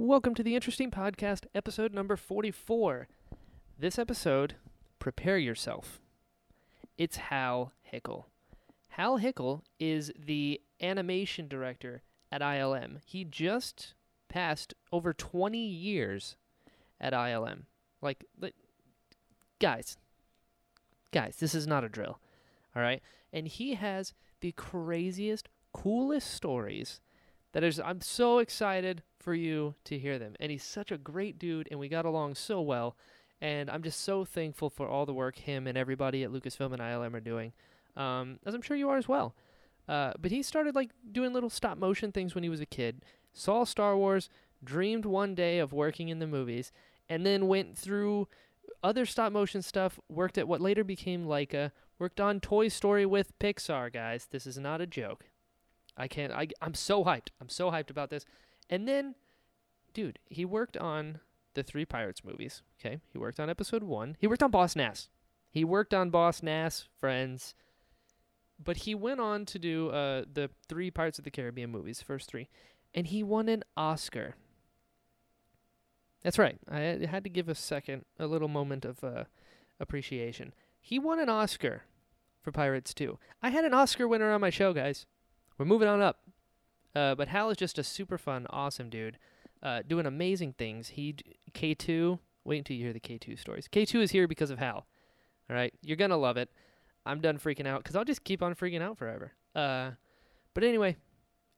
Welcome to the Interesting Podcast, episode number 44. This episode, prepare yourself. It's Hal Hickel. Hal Hickel is the animation director at ILM. He just passed over 20 years at ILM. Like, like guys, guys, this is not a drill. All right? And he has the craziest, coolest stories that is I'm so excited for you to hear them. And he's such a great dude and we got along so well. And I'm just so thankful for all the work him and everybody at Lucasfilm and ILM are doing. Um, as I'm sure you are as well. Uh, but he started like doing little stop motion things when he was a kid. Saw Star Wars, dreamed one day of working in the movies, and then went through other stop motion stuff, worked at what later became Laika, worked on Toy Story with Pixar, guys. This is not a joke. I can't. I, I'm so hyped. I'm so hyped about this. And then, dude, he worked on the three Pirates movies. Okay, he worked on episode one. He worked on Boss Nass. He worked on Boss Nass, Friends. But he went on to do uh, the three Pirates of the Caribbean movies, first three, and he won an Oscar. That's right. I had to give a second, a little moment of uh, appreciation. He won an Oscar for Pirates 2. I had an Oscar winner on my show, guys. We're moving on up. Uh, but Hal is just a super fun, awesome dude, uh, doing amazing things. He K2. Wait until you hear the K2 stories. K2 is here because of Hal. All right, you're gonna love it. I'm done freaking out because I'll just keep on freaking out forever. Uh, but anyway,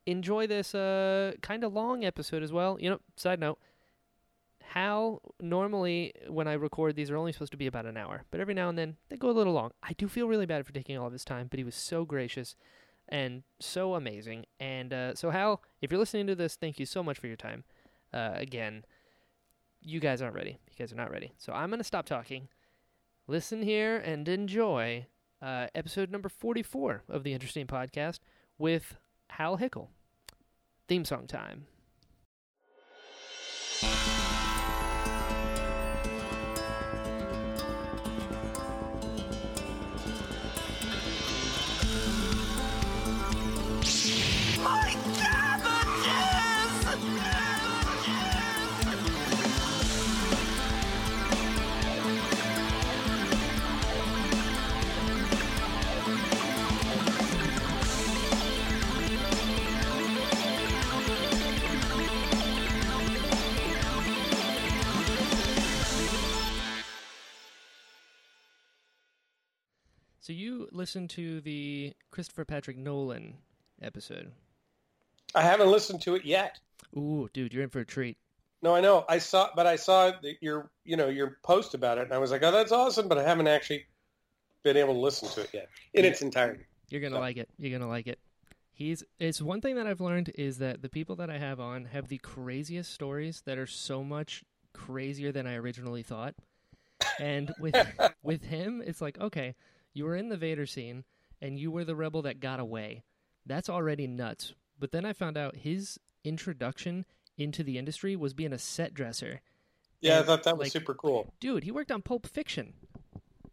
enjoy this uh, kind of long episode as well. You know, side note. Hal, normally when I record these are only supposed to be about an hour, but every now and then they go a little long. I do feel really bad for taking all of his time, but he was so gracious and so amazing. And uh, so, Hal, if you're listening to this, thank you so much for your time. Uh, again, you guys aren't ready. You guys are not ready. So I'm going to stop talking. Listen here and enjoy uh, episode number 44 of the Interesting Podcast with Hal Hickel. Theme song time. So you listened to the Christopher Patrick Nolan episode. I haven't listened to it yet. Ooh, dude, you're in for a treat. No, I know. I saw, but I saw that your, you know, your post about it, and I was like, "Oh, that's awesome!" But I haven't actually been able to listen to it yet in its entirety. You're gonna like it. You're gonna like it. He's. It's one thing that I've learned is that the people that I have on have the craziest stories that are so much crazier than I originally thought. And with with him, it's like, okay, you were in the Vader scene, and you were the rebel that got away. That's already nuts. But then I found out his introduction into the industry was being a set dresser. Yeah, I thought that was like, super cool. Dude, he worked on Pulp Fiction.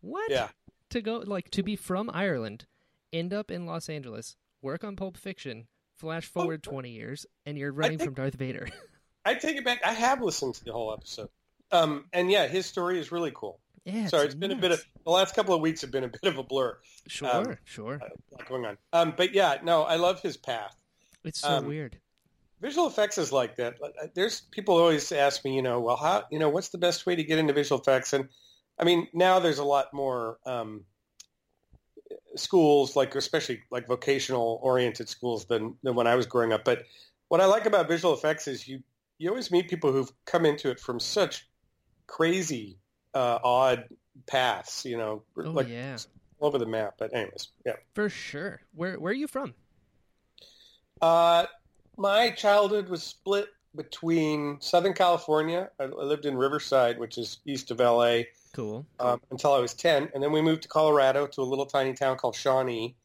What? Yeah, to go like to be from Ireland, end up in Los Angeles, work on Pulp Fiction, flash forward twenty years, and you're running from Darth Vader. I take it back. I have listened to the whole episode, um, and yeah, his story is really cool. Yeah, Sorry, it's been a bit of the last couple of weeks have been a bit of a blur. sure, um, sure. Lot going on, um, but yeah, no, I love his path. It's so um, weird. Visual effects is like that. Uh, There's people always ask me, you know, well, how, you know, what's the best way to get into visual effects? And I mean, now there's a lot more um, schools, like especially like vocational oriented schools than than when I was growing up. But what I like about visual effects is you you always meet people who've come into it from such crazy, uh, odd paths. You know, Oh like yeah, all over the map. But anyways, yeah. for sure. Where where are you from? Uh, my childhood was split between Southern California. I, I lived in Riverside, which is east of LA, Cool. um, until I was 10. And then we moved to Colorado to a little tiny town called Shawnee,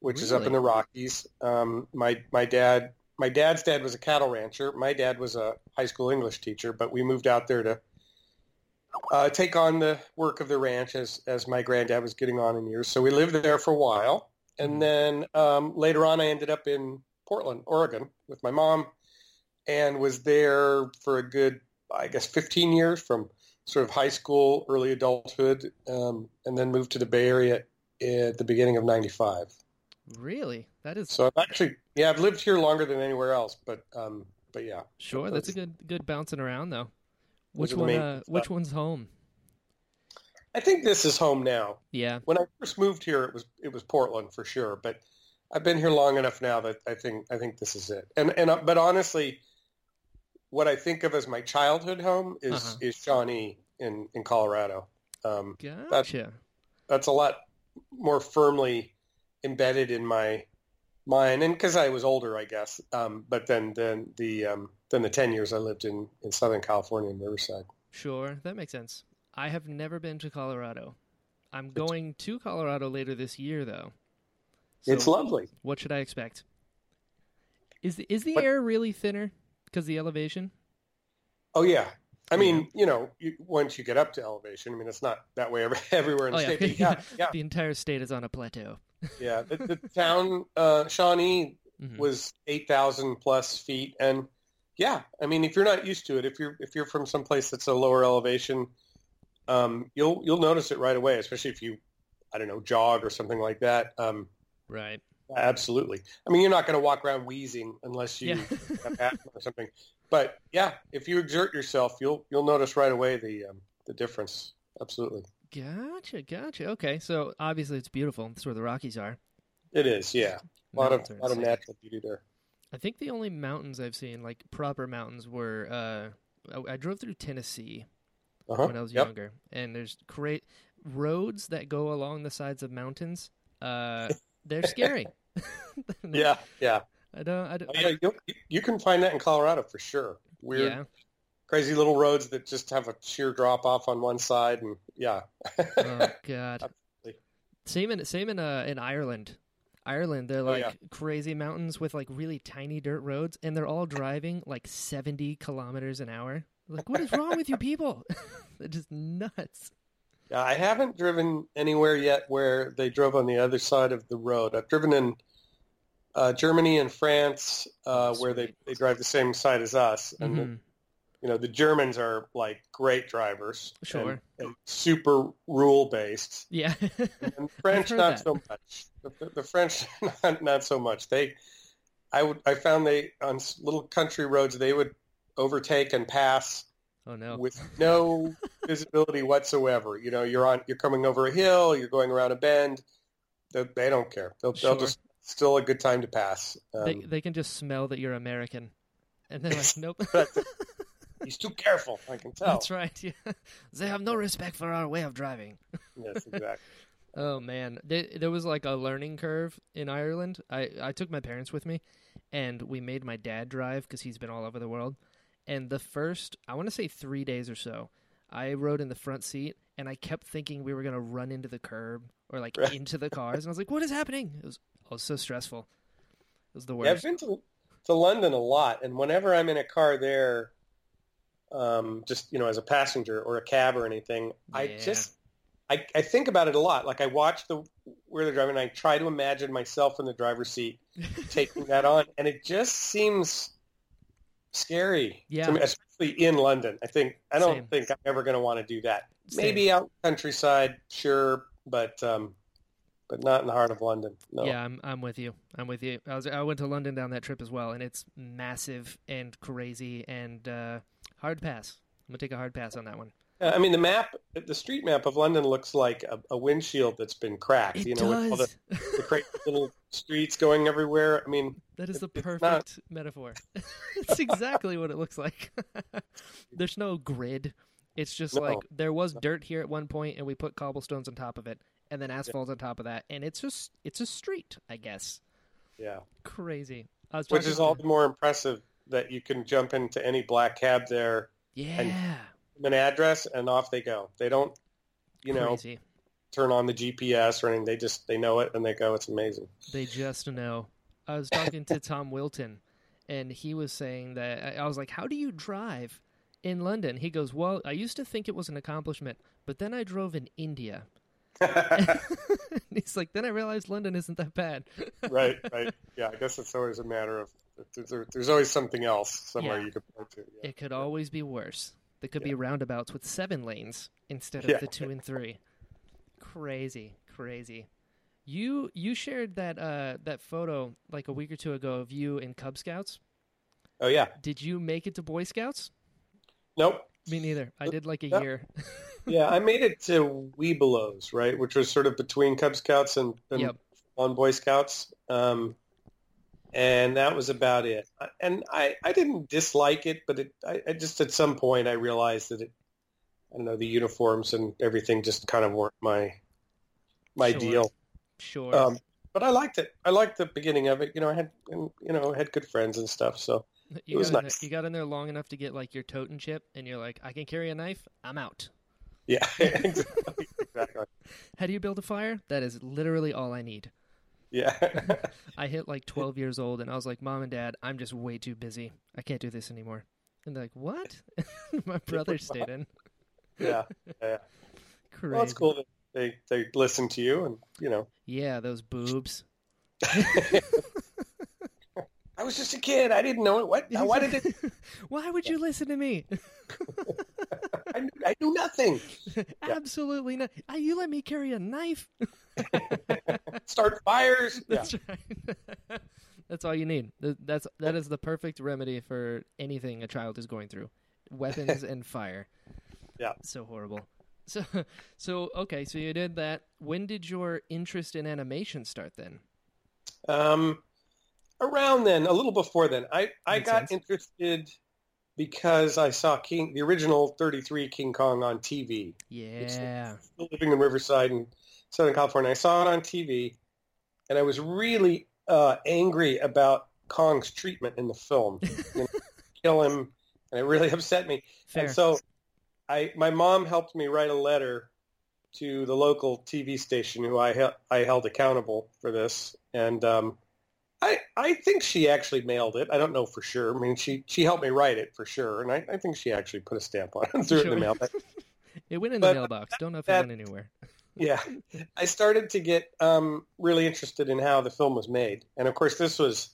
which is up in the Rockies. Um, my, my dad, my dad's dad was a cattle rancher. My dad was a high school English teacher, but we moved out there to uh, take on the work of the ranch as, as my granddad was getting on in years. So we lived there for a while. And then um, later on, I ended up in Portland, Oregon, with my mom. and was there for a good, I guess, 15 years from sort of high school, early adulthood, um, and then moved to the Bay Area at the beginning of 95. Really? That is So I've actually, yeah, I've lived here longer than anywhere else, but, um, but yeah. sure. That's a good good bouncing around though. Which one? Uh, which one's home? I think this is home now. Yeah. When I first moved here, it was it was Portland for sure, but I've been here long enough now that I think I think this is it. And and uh, but honestly, what I think of as my childhood home is Uh-huh. is Shawnee in in Colorado. Um, Gotcha. that's a lot more firmly embedded in my mind, and because I was older, I guess. Um, but then then the um, then the ten years I lived in in Southern California in Riverside. Sure, that makes sense. I have never been to Colorado. I'm going to Colorado later this year, though. it's lovely. What should I expect? Is the is the What- air really thinner because the elevation? Oh yeah. I mean, you know, you, once you get up to elevation, I mean, it's not that way every, everywhere in the Oh, yeah. state. yeah, yeah, The entire state is on a plateau. Yeah. The, the town, uh, Shawnee, Mhm. was eight thousand plus feet, and yeah, I mean, if you're not used to it, if you're if you're from someplace that's a lower elevation, um, you'll you'll notice it right away, especially if you, I don't know, jog or something like that. Um, Right. absolutely. I mean, you're not going to walk around wheezing unless you Yeah. have asthma or something. But yeah, if you exert yourself, you'll you'll notice right away the um, the difference. Absolutely, gotcha. Gotcha. Okay. So obviously it's beautiful. That's where the Rockies are. it is. Yeah, a lot of Mountains lot of natural beauty there. I think the only mountains I've seen, like proper mountains, were uh, I, I drove through Tennessee Uh-huh. when I was Yep. younger, and there's great roads that go along the sides of mountains. Uh, they're scary. Yeah, yeah. I don't. I don't. Oh, yeah you you can find that in Colorado for sure. Weird, yeah. Crazy little roads that just have a sheer drop off on one side, and yeah, Oh God. Absolutely. Same in same in uh in Ireland. Ireland, they're Oh, like yeah. crazy mountains with like really tiny dirt roads, and they're all driving like seventy kilometers an hour. Like, what is wrong with you people? they're just nuts. Yeah, I haven't driven anywhere yet where they drove on the other side of the road. I've driven in uh, Germany and France uh, where they, they drive the same side as us. And, Mhm. You know, the Germans are like great drivers. Sure. And, and super rule based. Yeah. And French, not that. so much. The, the French, not, not so much. They, I would, I found they, on little country roads, they would overtake and pass oh no. with no visibility whatsoever. You know, you're on, you're coming over a hill, you're going around a bend. They, they don't care. They'll, Sure. they'll just still a good time to pass. Um, they they can just smell that you're American, and they're like, nope. He's too careful. I can tell. That's right. Yeah. They have no respect for our way of driving. Yes, exactly. Oh man, there, there was like a learning curve in Ireland. I I took my parents with me, and we made my dad drive because he's been all over the world. And the first, I want to say three days or so, I rode in the front seat, and I kept thinking we were gonna run into the curb or like Right. into the cars, and I was like, "What is happening?" It was, oh, it was so stressful. It was the Yeah, I've been to, to London a lot, and whenever I'm in a car there, um, just you know, as a passenger or a cab or anything, I just I, I think about it a lot. Like I watch the where they're driving, and I try to imagine myself in the driver's seat taking that on, and it just seems scary. Yeah. me, especially in London. I think I don't Same. think I'm ever going to want to do that. Same. Maybe out countryside, sure, but um, but not in the heart of London. No. Yeah, I'm I'm with you. I'm with you. I was I went to London down that trip as well, and it's massive and crazy and uh, hard pass. I'm gonna take a hard pass on that one. Uh, I mean, the map, the street map of London looks like a, a windshield that's been cracked. It you know, with all the, does. the crazy little streets going everywhere. I mean, that is the perfect not- metaphor. it's exactly what it looks like. There's no grid. It's just No. like there was dirt here at one point, and we put cobblestones on top of it, and then asphalt on top of that, and it's just it's a street, I guess. yeah, Crazy. I was which is all the more impressive that you can jump into any black cab there, yeah, And an address, and off they go. They don't, you know, crazy. turn on the GPS or anything. They just they know it and they go. It's amazing. They just know. I was talking to Tom Wilton, and he was saying that I I was like, "How do you drive in London?" He goes, "Well, I used to think it was an accomplishment, but then I drove in India." He's like, "Then I realized London isn't that bad." right, right. Yeah, I guess it's always a matter of There- there- there's always something else somewhere Yeah. you could point to. Yeah. It could always be worse. There could be roundabouts with seven lanes instead of the two and three. Crazy, crazy. You you shared that uh that photo like a week or two ago of you in Cub Scouts. Oh yeah. Did you make it to Boy Scouts? Nope. Me neither. I did like a Yeah. year. Yeah, I made it to Webelos, right, which was sort of between Cub Scouts and, and Yep. on Boy Scouts, um, and that was about it. And I, I didn't dislike it, but it, I, I just at some point I realized that it, I don't know, the uniforms and everything just kind of weren't my my Sure. deal. Sure. Um, but I liked it. I liked the beginning of it. You know, I had you know had good friends and stuff. So you was got in nice. there, you got in there long enough to get like your totem chip and you're like, I can carry a knife, I'm out. yeah, exactly. exactly. How do you build a fire? That is literally all I need. Yeah. I hit like 12 years old and I was like, Mom and Dad, I'm just way too busy. I can't do this anymore. And they're like, What? My brother stayed in. yeah. Yeah. Crazy. Well, it's cool that they they listen to you, and you know, Yeah, those boobs. I was just a kid. I didn't know it. What? Why did it? Why would you listen to me? I I knew nothing. Absolutely not. Ah, you let me carry a knife. Start fires. Yeah. That's right. That's all you need. That's that is the perfect remedy for anything a child is going through. Weapons and fire. Yeah. So horrible. So so okay, so you did that. When did your interest in animation start then? Um, around then, a little before then, I I Makes got sense. interested because I saw King, the original '33 King Kong on TV. Yeah. Still living in Riverside in Southern California. I saw it on TV, and I was really uh, angry about Kong's treatment in the film. You know, kill him, and it really upset me. Fair. And so I my mom helped me write a letter to the local TV station who I hel- I held accountable for this and um I I think she actually mailed it. I don't know for sure. I mean she she helped me write it for sure and I, I think she actually put a stamp on it and threw it in the Sure. mail. It went in but the mailbox. Don't know if that- it went anywhere. yeah. I started to get um really interested in how the film was made. And of course this was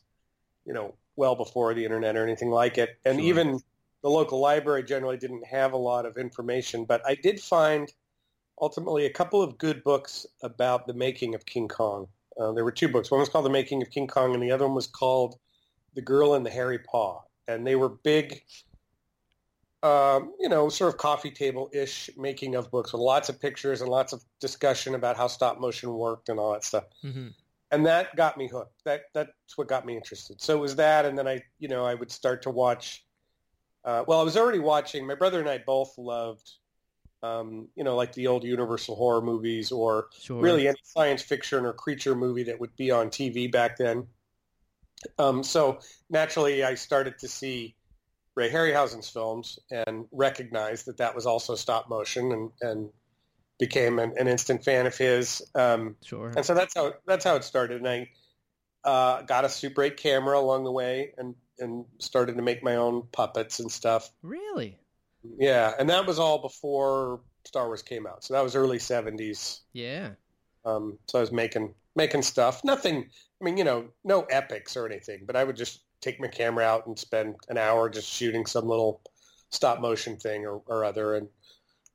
you know well before the internet or anything like it. And Sure. even the local library generally didn't have a lot of information, but I did find ultimately a couple of good books about the making of King Kong. Uh, there were two books. One was called The Making of King Kong, and the other one was called The Girl and the Hairy Paw. And they were big, um, you know, sort of coffee table-ish making of books with lots of pictures and lots of discussion about how stop motion worked and all that stuff hmm and that got me hooked. That that's what got me interested. So it was that, and then I, you know, I would start to watch. Uh, well, I was already watching. My brother and I both loved, um, you know, like the old Universal horror movies, or Sure. really any science fiction or creature movie that would be on TV back then. Um, so naturally, I started to see Ray Harryhausen's films and recognized that that was also stop motion, and and became an, an instant fan of his. Um, Sure. and so that's how that's how it started. And I uh, got a Super 8 camera along the way, and and started to make my own puppets and stuff. Really? Yeah, and that was all before Star Wars came out. So that was early 70s. Yeah. Um, so I was making making stuff. Nothing. I mean, you know, no epics or anything. But I would just take my camera out and spend an hour just shooting some little stop motion thing or, or other, and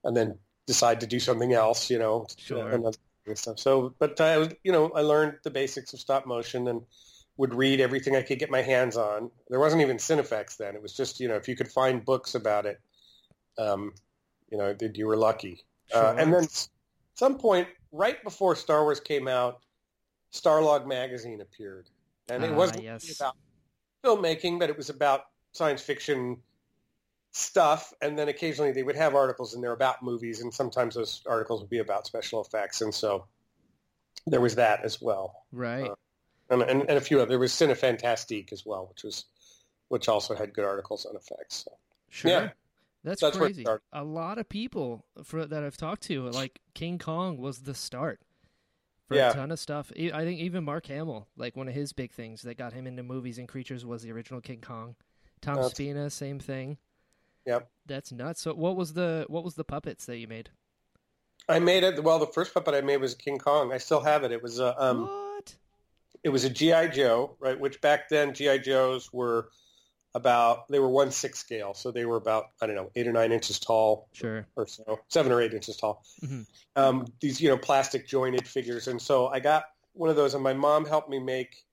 and then decide to do something else. You know, Sure. and other stuff. So, but I was, you know, I learned the basics of stop motion and would read everything I could get my hands on. There wasn't even Cinefex then. It was just, you know, if you could find books about it, um, you know, you were lucky. Uh, and then some point right before Star Wars came out, Starlog magazine appeared, and it Ah, wasn't yes. about filmmaking, but it was about science fiction stuff. And then occasionally they would have articles in there about movies, and sometimes those articles would be about special effects. And so there was that as well, Right. Uh, and and, and a few other. There was Cinefantastique as well, which was which also had good articles on effects. So. Sure. Yeah. That's, That's crazy. A lot of people for, that I've talked to, like King Kong was the start for Yeah. a ton of stuff. I think even Mark Hamill, like one of his big things that got him into movies and creatures was the original King Kong. Tom That's- Spina, same thing. Yep. That's nuts. So what was the what was the puppets that you made? I made it. Well, the first puppet I made was King Kong. I still have it. It was a um, what? it was a GI Joe, right? Which back then GI Joes were about they were one six scale, so they were about I don't know eight or nine inches tall Sure. or so, seven or eight inches tall. Mhm. Um, these you know plastic jointed figures, and so I got one of those, and my mom helped me make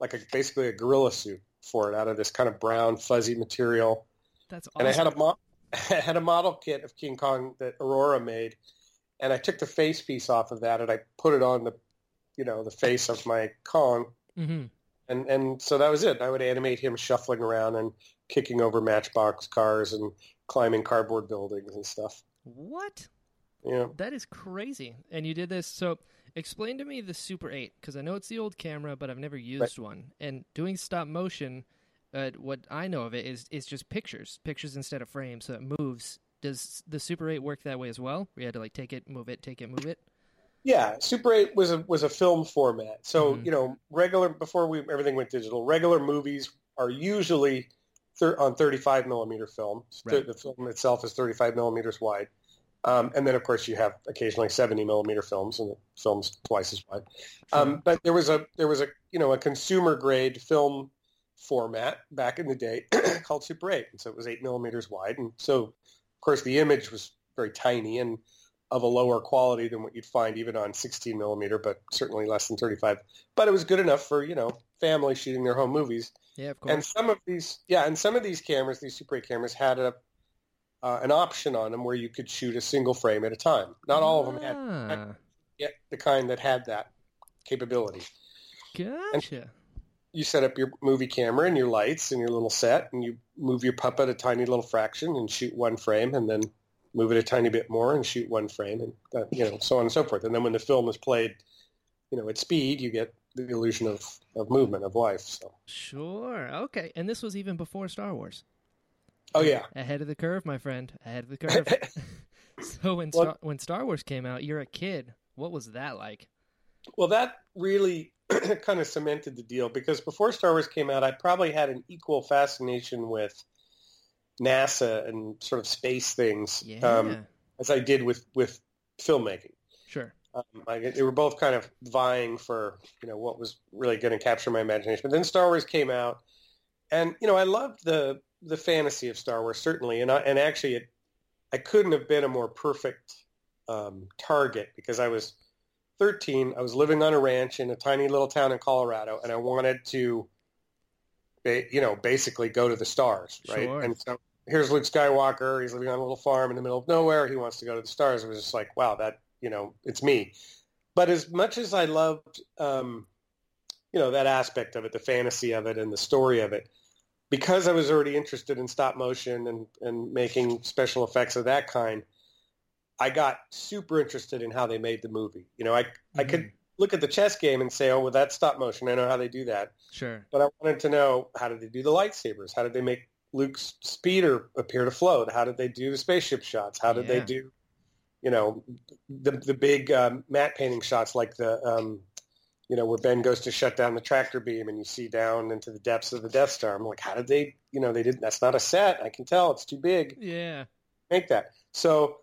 like a basically a gorilla suit for it out of this kind of brown fuzzy material. That's awesome. And I had a mo- I had a model kit of King Kong that Aurora made, and I took the face piece off of that and I put it on the, you know, the face of my Kong, hmm and and so that was it. I would animate him shuffling around and kicking over Matchbox cars and climbing cardboard buildings and stuff. What? Yeah. That is crazy. And you did this. So explain to me the Super 8 because I know it's the old camera, but I've never used one. And doing stop motion, uh, what I know of it is is just pictures, pictures instead of frames, so it moves. Does the Super 8 work that way as well? We had to like take it, move it, take it, move it. Yeah, Super 8 was a was a film format. So, Mhm. you know, regular before we everything went digital, regular movies are usually thir- on 35 millimeter film. Right. The film itself is 35 millimeters wide. Um, and then, of course, you have occasionally 70 millimeter films, and the film's twice as wide. Um, but there was a there was a you know a consumer grade film format back in the day called Super 8, and so it was eight millimeters wide, and so of course the image was very tiny and of a lower quality than what you'd find even on 16 millimeter, but certainly less than 35. But it was good enough for you know family shooting their home movies. Yeah, of course. And some of these, yeah, and some of these cameras, these Super 8 cameras, had a uh, an option on them where you could shoot a single frame at a time. Not all of them had Ah, yeah, the kind that had that capability. Gotcha. You set up your movie camera and your lights and your little set, and you move your puppet a tiny little fraction and shoot one frame, and then move it a tiny bit more and shoot one frame, and uh, you know so on and so forth. And then when the film is played, you know at speed, you get the illusion of, of movement of life. So Sure. Okay. And this was even before Star Wars. oh yeah, Ahead of the curve, my friend. Ahead of the curve. so when Well- Star, when Star Wars came out, you're a kid. What was that like? Well, that really kind of cemented the deal because before Star Wars came out, I probably had an equal fascination with NASA and sort of space things Yeah. um, as I did with, with filmmaking. sure. Um, I, they were both kind of vying for you know what was really going to capture my imagination. But then Star Wars came out, and you know I loved the the fantasy of Star Wars certainly, and I, and actually it, I couldn't have been a more perfect um, target because I was 13. I was living on a ranch in a tiny little town in Colorado, and I wanted to, you know, basically go to the stars, right? Sure. And so here's Luke Skywalker. He's living on a little farm in the middle of nowhere. He wants to go to the stars. It was just like, wow, that you know, it's me. But as much as I loved, um, you know, that aspect of it, the fantasy of it, and the story of it, because I was already interested in stop motion and and making special effects of that kind, I got super interested in how they made the movie. You know, I I Mhm. could look at the chess game and say, oh, well, that's stop motion. I know how they do that. Sure. But I wanted to know how did they do the lightsabers? How did they make Luke's speeder appear to float? How did they do the spaceship shots? How did Yeah. they do, you know, the the big um, matte painting shots like the, um, you know, where Ben goes to shut down the tractor beam and you see down into the depths of the Death Star. I'm like, how did they, you know, they didn't. That's not a set. I can tell it's too big. Yeah. Make that. So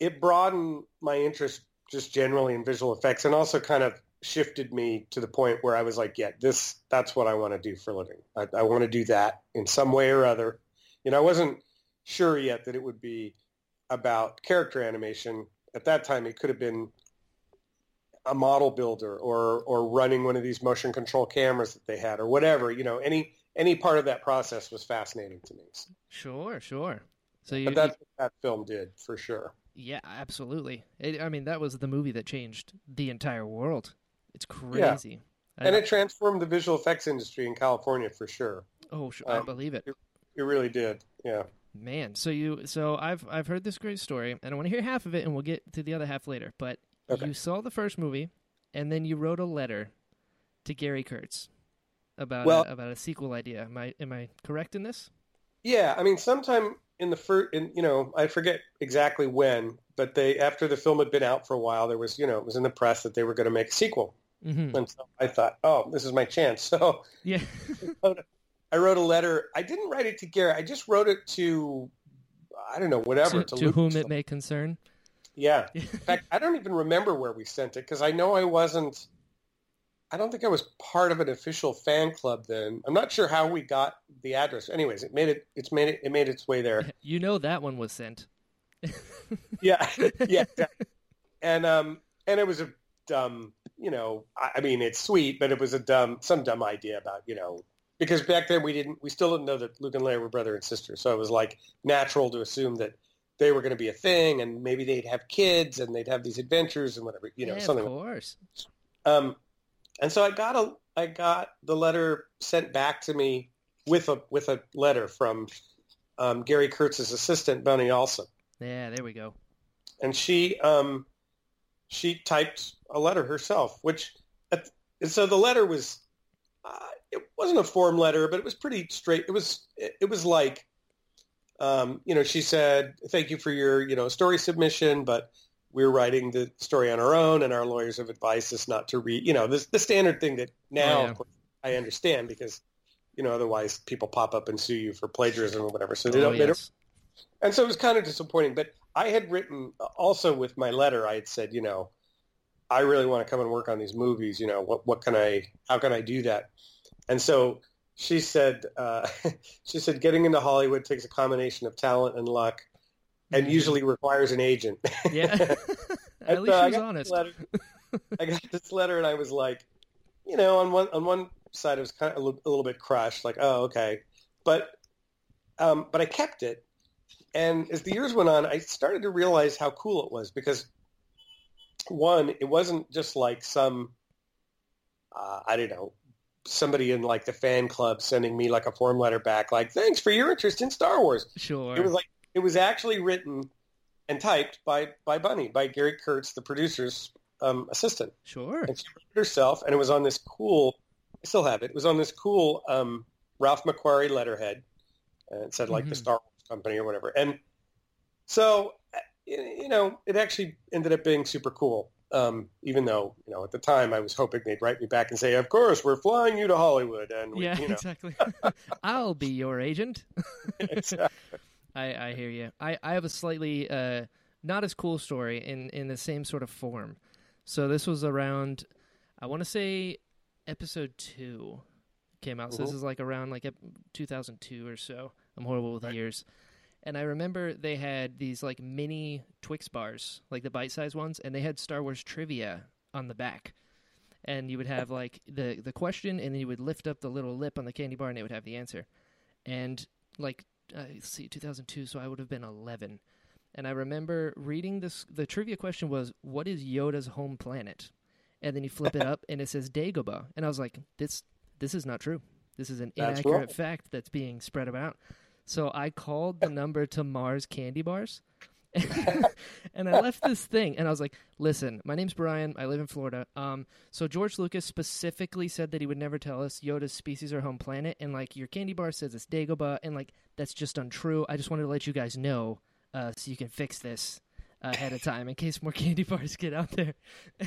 it broadened my interest just generally in visual effects and also kind of shifted me to the point where I was like, yeah, this, that's what I want to do for a living. I, I want to do that in some way or other. You know, I wasn't sure yet that it would be about character animation. At that time, it could have been a model builder or, or running one of these motion control cameras that they had or whatever, you know, any, any part of that process was fascinating to me. Sure. Sure. So you, But that's what that film did for sure. yeah, absolutely. It, I mean, that was the movie that changed the entire world. It's crazy. I- And it transformed the visual effects industry in California for sure. oh, sure, I um, believe it. It really did. Yeah. Man, so you so I've I've heard this great story, and I want to hear half of it, and we'll get to the other half later. But Okay. you saw the first movie, and then you wrote a letter to Gary Kurtz about Well- a, about a sequel idea. Am I am I correct in this? Yeah. I mean, sometime in the first, in, you know, I forget exactly when, but they, after the film had been out for a while, there was, you know, it was in the press that they were going to make a sequel. Mm-hmm. And so I thought, oh, this is my chance. So Yeah. I wrote a letter. I didn't write it to Gary. I just wrote it to, I don't know, whatever. to, to to whom it may concern. Yeah. In fact, I don't even remember where we sent it because I know I wasn't. I don't think I was part of an official fan club then. I'm not sure how we got the address. Anyways, it made it. It's made it. It made its way there. You know that one was sent. yeah, yeah, and um, and it was a dumb. You know, I, I mean, it's sweet, but it was a dumb, some dumb idea about you know because back then we didn't, we still didn't know that Luke and Leia were brother and sister. So it was like natural to assume that they were going to be a thing, and maybe they'd have kids, and they'd have these adventures and whatever. You know, yeah, something. Of course. Um, and so I got a I got the letter sent back to me with a with a letter from um, Gary Kurtz's assistant Bunny Olson, Yeah, there we go. and she um, she typed a letter herself, which at, and so the letter was uh, it wasn't a form letter, but it was pretty straight. It was it, it was like um, you know she said thank you for your you know story submission, but we're writing the story on our own, and our lawyers have advised us not to read. You know, this the standard thing that now, Oh, yeah. of course, I understand because you know otherwise people pop up and sue you for plagiarism or whatever. So they oh, don't. They don't yes. and so it was kind of disappointing. But I had written also with my letter. I had said, you know, I really want to come and work on these movies. You know, what what can I? How can I do that? And so she said, uh, she said, getting into Hollywood takes a combination of talent and luck, and Mhm. usually requires an agent. Yeah. At And least so she was honest. letter- I got this letter, and I was like, you know, on one on one side, I was kind of a little, a little bit crushed, like, oh, okay, but um, but I kept it, and as the years went on, I started to realize how cool it was because one, it wasn't just like some, uh, I don't know, somebody in like the fan club sending me like a form letter back, like, thanks for your interest in Star Wars. Sure. It was like it was actually written and typed by by Bunny, by Gary Kurtz, the producer's um, assistant, sure. and she wrote it herself. And it was on this cool. I still have it. It was on this cool um, Ralph McQuarrie letterhead, and it said like the Mhm. Star Wars Company or whatever. And so, you know, it actually ended up being super cool. Um, even though, you know, at the time I was hoping they'd write me back and say, "Of course, we're flying you to Hollywood," and we, Yeah, you know, exactly. I'll be your agent. exactly. I, I hear you. I, I have a slightly uh, not as cool story in, in the same sort of form. So this was around, I want to say, episode two came out. So this Mhm. is like around like 2002 or so. I'm horrible with years. And I remember they had these like mini Twix bars, like the bite-sized ones, and they had Star Wars trivia on the back. And you would have like the the question, and then you would lift up the little lip on the candy bar, and it would have the answer. And like uh, let's see, 2002, so I would have been 11. And I remember reading this. The trivia question was, "What is Yoda's home planet?" And then you flip it up, and it says Dagobah. And I was like, "This, this is not true. This is an That's inaccurate wrong. fact that's being spread about." So I called the number to Mars Candy Bars, and I left this thing. And I was like, "Listen, my name's Brian. I live in Florida. Um, so George Lucas specifically said that he would never tell us Yoda's species or home planet, and like your candy bar says it's Dagobah, and like that's just untrue. I just wanted to let you guys know, uh, so you can fix this ahead of time in case more candy bars get out there.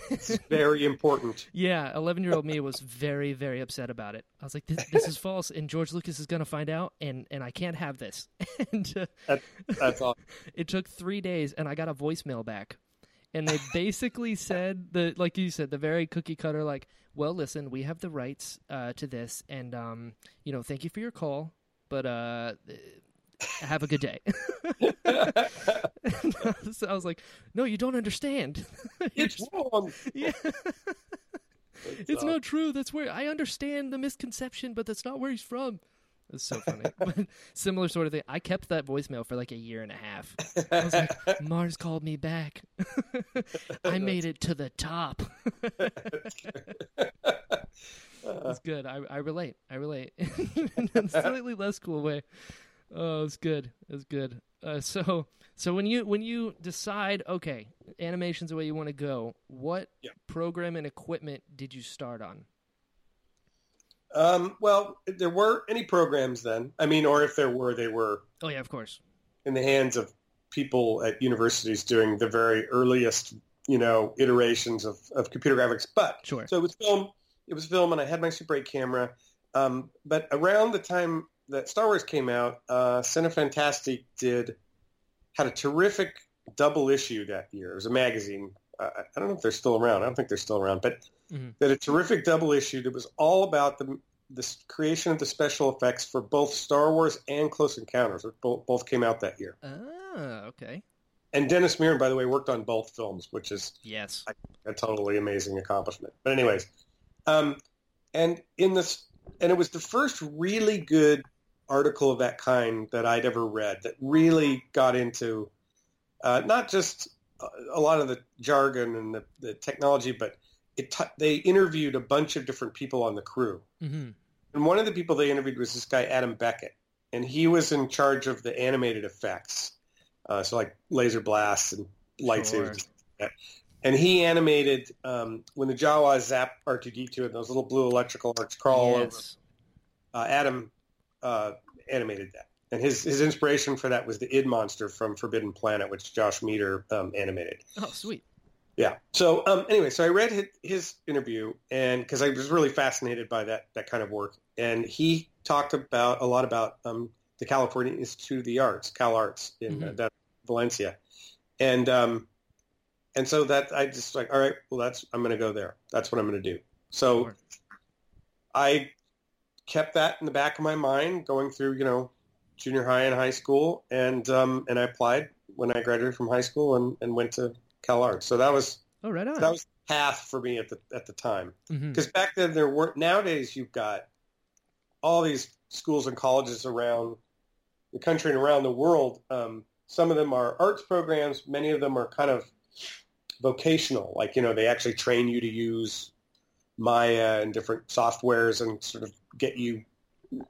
It's very important. yeah, eleven-year-old me was very, very upset about it. I was like, "This, this is false, and George Lucas is gonna find out, and and I can't have this." and uh, That, that's all. it took three days, and I got a voicemail back, and they basically said the like you said the very cookie cutter like, well, listen, we have the rights uh, to this, and um, you know, thank you for your call, but uh, have a good day. so I was like, no, you don't understand. It's just- wrong. yeah. it's uh, not true. That's where I understand the misconception, but that's not where he's from. It's so funny. but similar sort of thing. I kept that voicemail for like a year and a half. I was like, Mars called me back. I made it to the top. That's good. I, I relate. I relate. In a slightly less cool way. Oh, it's good. It's good. Uh, so, so when you when you decide, okay, animation's the way you want to go, what Yeah. program and equipment did you start on? Um, well, there were any programs then. I mean, or if there were, they were Oh yeah, of course. in the hands of people at universities doing the very earliest, you know, iterations of, of computer graphics. But Sure. so it was film. It was film, and I had my Super 8 camera. Um, but around the time that Star Wars came out, uh, Cinefantastique did had a terrific double issue that year. It was a magazine I, I don't know if they're still around. I don't think they're still around, but Mhm. that a terrific double issue that was all about the the creation of the special effects for both Star Wars and Close Encounters. Both, both came out that year. Ah, okay. And Dennis Muren, by the way, worked on both films, which is Yes. a totally amazing accomplishment. But anyways, um, and in this, and it was the first really good article of that kind that I'd ever read that really got into uh, not just a, a lot of the jargon and the, the technology, but it t- they interviewed a bunch of different people on the crew. hmm And one of the people they interviewed was this guy, Adam Beckett. And he was in charge of the animated effects. Uh, so like laser blasts and lightsabers. Sure. And he animated um, when the Jawas zap R2-D2 and those little blue electrical arcs crawl all over. Uh, Adam uh, animated that. And his, his inspiration for that was the id monster from Forbidden Planet, which Josh Meador um, animated. Oh, sweet. Yeah. So um, anyway, so I read his, his interview, and because I was really fascinated by that that kind of work, and he talked about a lot about um, the California Institute of the Arts, Cal Arts in uh, Mhm. that Valencia, and um, and so that I just like, all right, well, that's I'm going to go there. That's what I'm going to do. So. I kept that in the back of my mind going through, you know, junior high and high school, and um, and I applied when I graduated from high school and, and went to Cal Arts. So that was Oh, right on. that was the path for me at the at the time Mhm. because back then there weren't. Nowadays you've got all these schools and colleges around the country and around the world. Um, some of them are arts programs. Many of them are kind of vocational. Like you know they actually train you to use Maya and different softwares and sort of get you.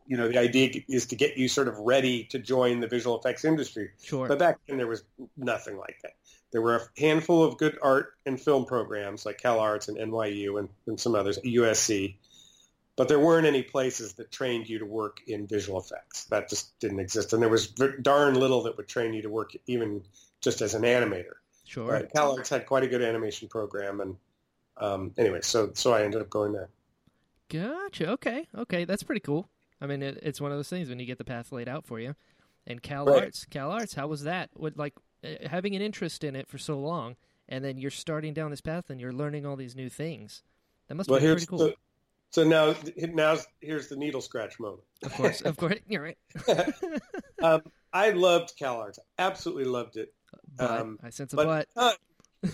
You know the idea is to get you sort of ready to join the visual effects industry. Sure. But back then there was nothing like that. There were a handful of good art and film programs like Cal Arts and NYU and, and some others, USC. But there weren't any places that trained you to work in visual effects. That just didn't exist. And there was darn little that would train you to work even just as an animator. sure. Right? Cal Arts had quite a good animation program. And um, anyway, so, so I ended up going there. Gotcha. Okay. Okay. That's pretty cool. I mean, it, it's one of those things when you get the path laid out for you. And Cal Right. Arts, Cal Arts, how was that? What like uh, having an interest in it for so long, and then you're starting down this path and you're learning all these new things. That must Well, be pretty cool. the, so now, now here's the needle scratch moment. Of course, of course, you're right. Um, I loved Cal Arts. Absolutely loved it. But Um, I sense a but- but.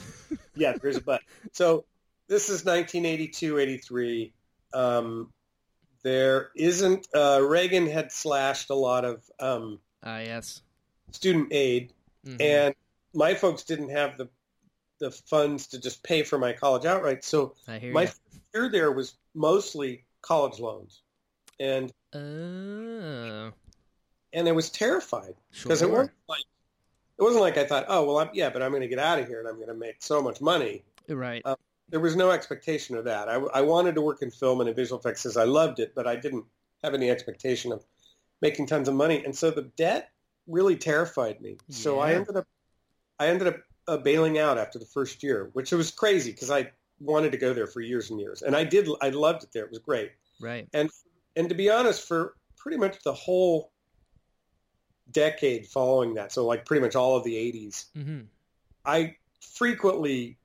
yeah, there's a but. So this is 1982, 83. Um, there isn't, uh, Reagan had slashed a lot of um, Ah, yes. student aid, Mhm. and my folks didn't have the the funds to just pay for my college outright. So my year there was mostly college loans, and Oh, and I was terrified sure. because it wasn't like it wasn't like I thought, oh well, I'm, yeah, but I'm going to get out of here and I'm going to make so much money. right. uh, there was no expectation of that. I, I wanted to work in film and in visual effects because I loved it, but I didn't have any expectation of making tons of money. And so the debt really terrified me. So I ended up, I ended up uh, bailing out after the first year, which was crazy because I wanted to go there for years and years, and I did. I loved it there. It was great. right. And and to be honest, for pretty much the whole decade following that, so like pretty much all of the '80s, hmm I frequently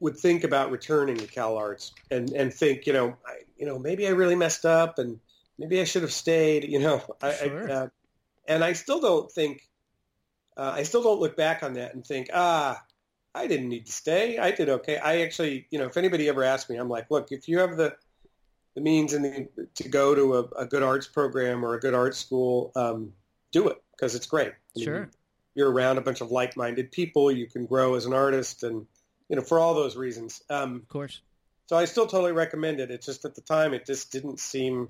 would think about returning to Cal Arts and, and think, you know, I, you know, maybe I really messed up and maybe I should have stayed, you know, I, Sure. I, uh, and I still don't think, uh, I still don't look back on that and think, ah, I didn't need to stay. I did okay. I actually, you know, if anybody ever asked me, I'm like, look, if you have the, the means and the, to go to a, a good arts program or a good art school, um, do it because it's great. I mean, Sure. you're around a bunch of like-minded people. You can grow as an artist, and you know for all those reasons. Um, Of course. so I still totally recommend it. It's just at the time it just didn't seem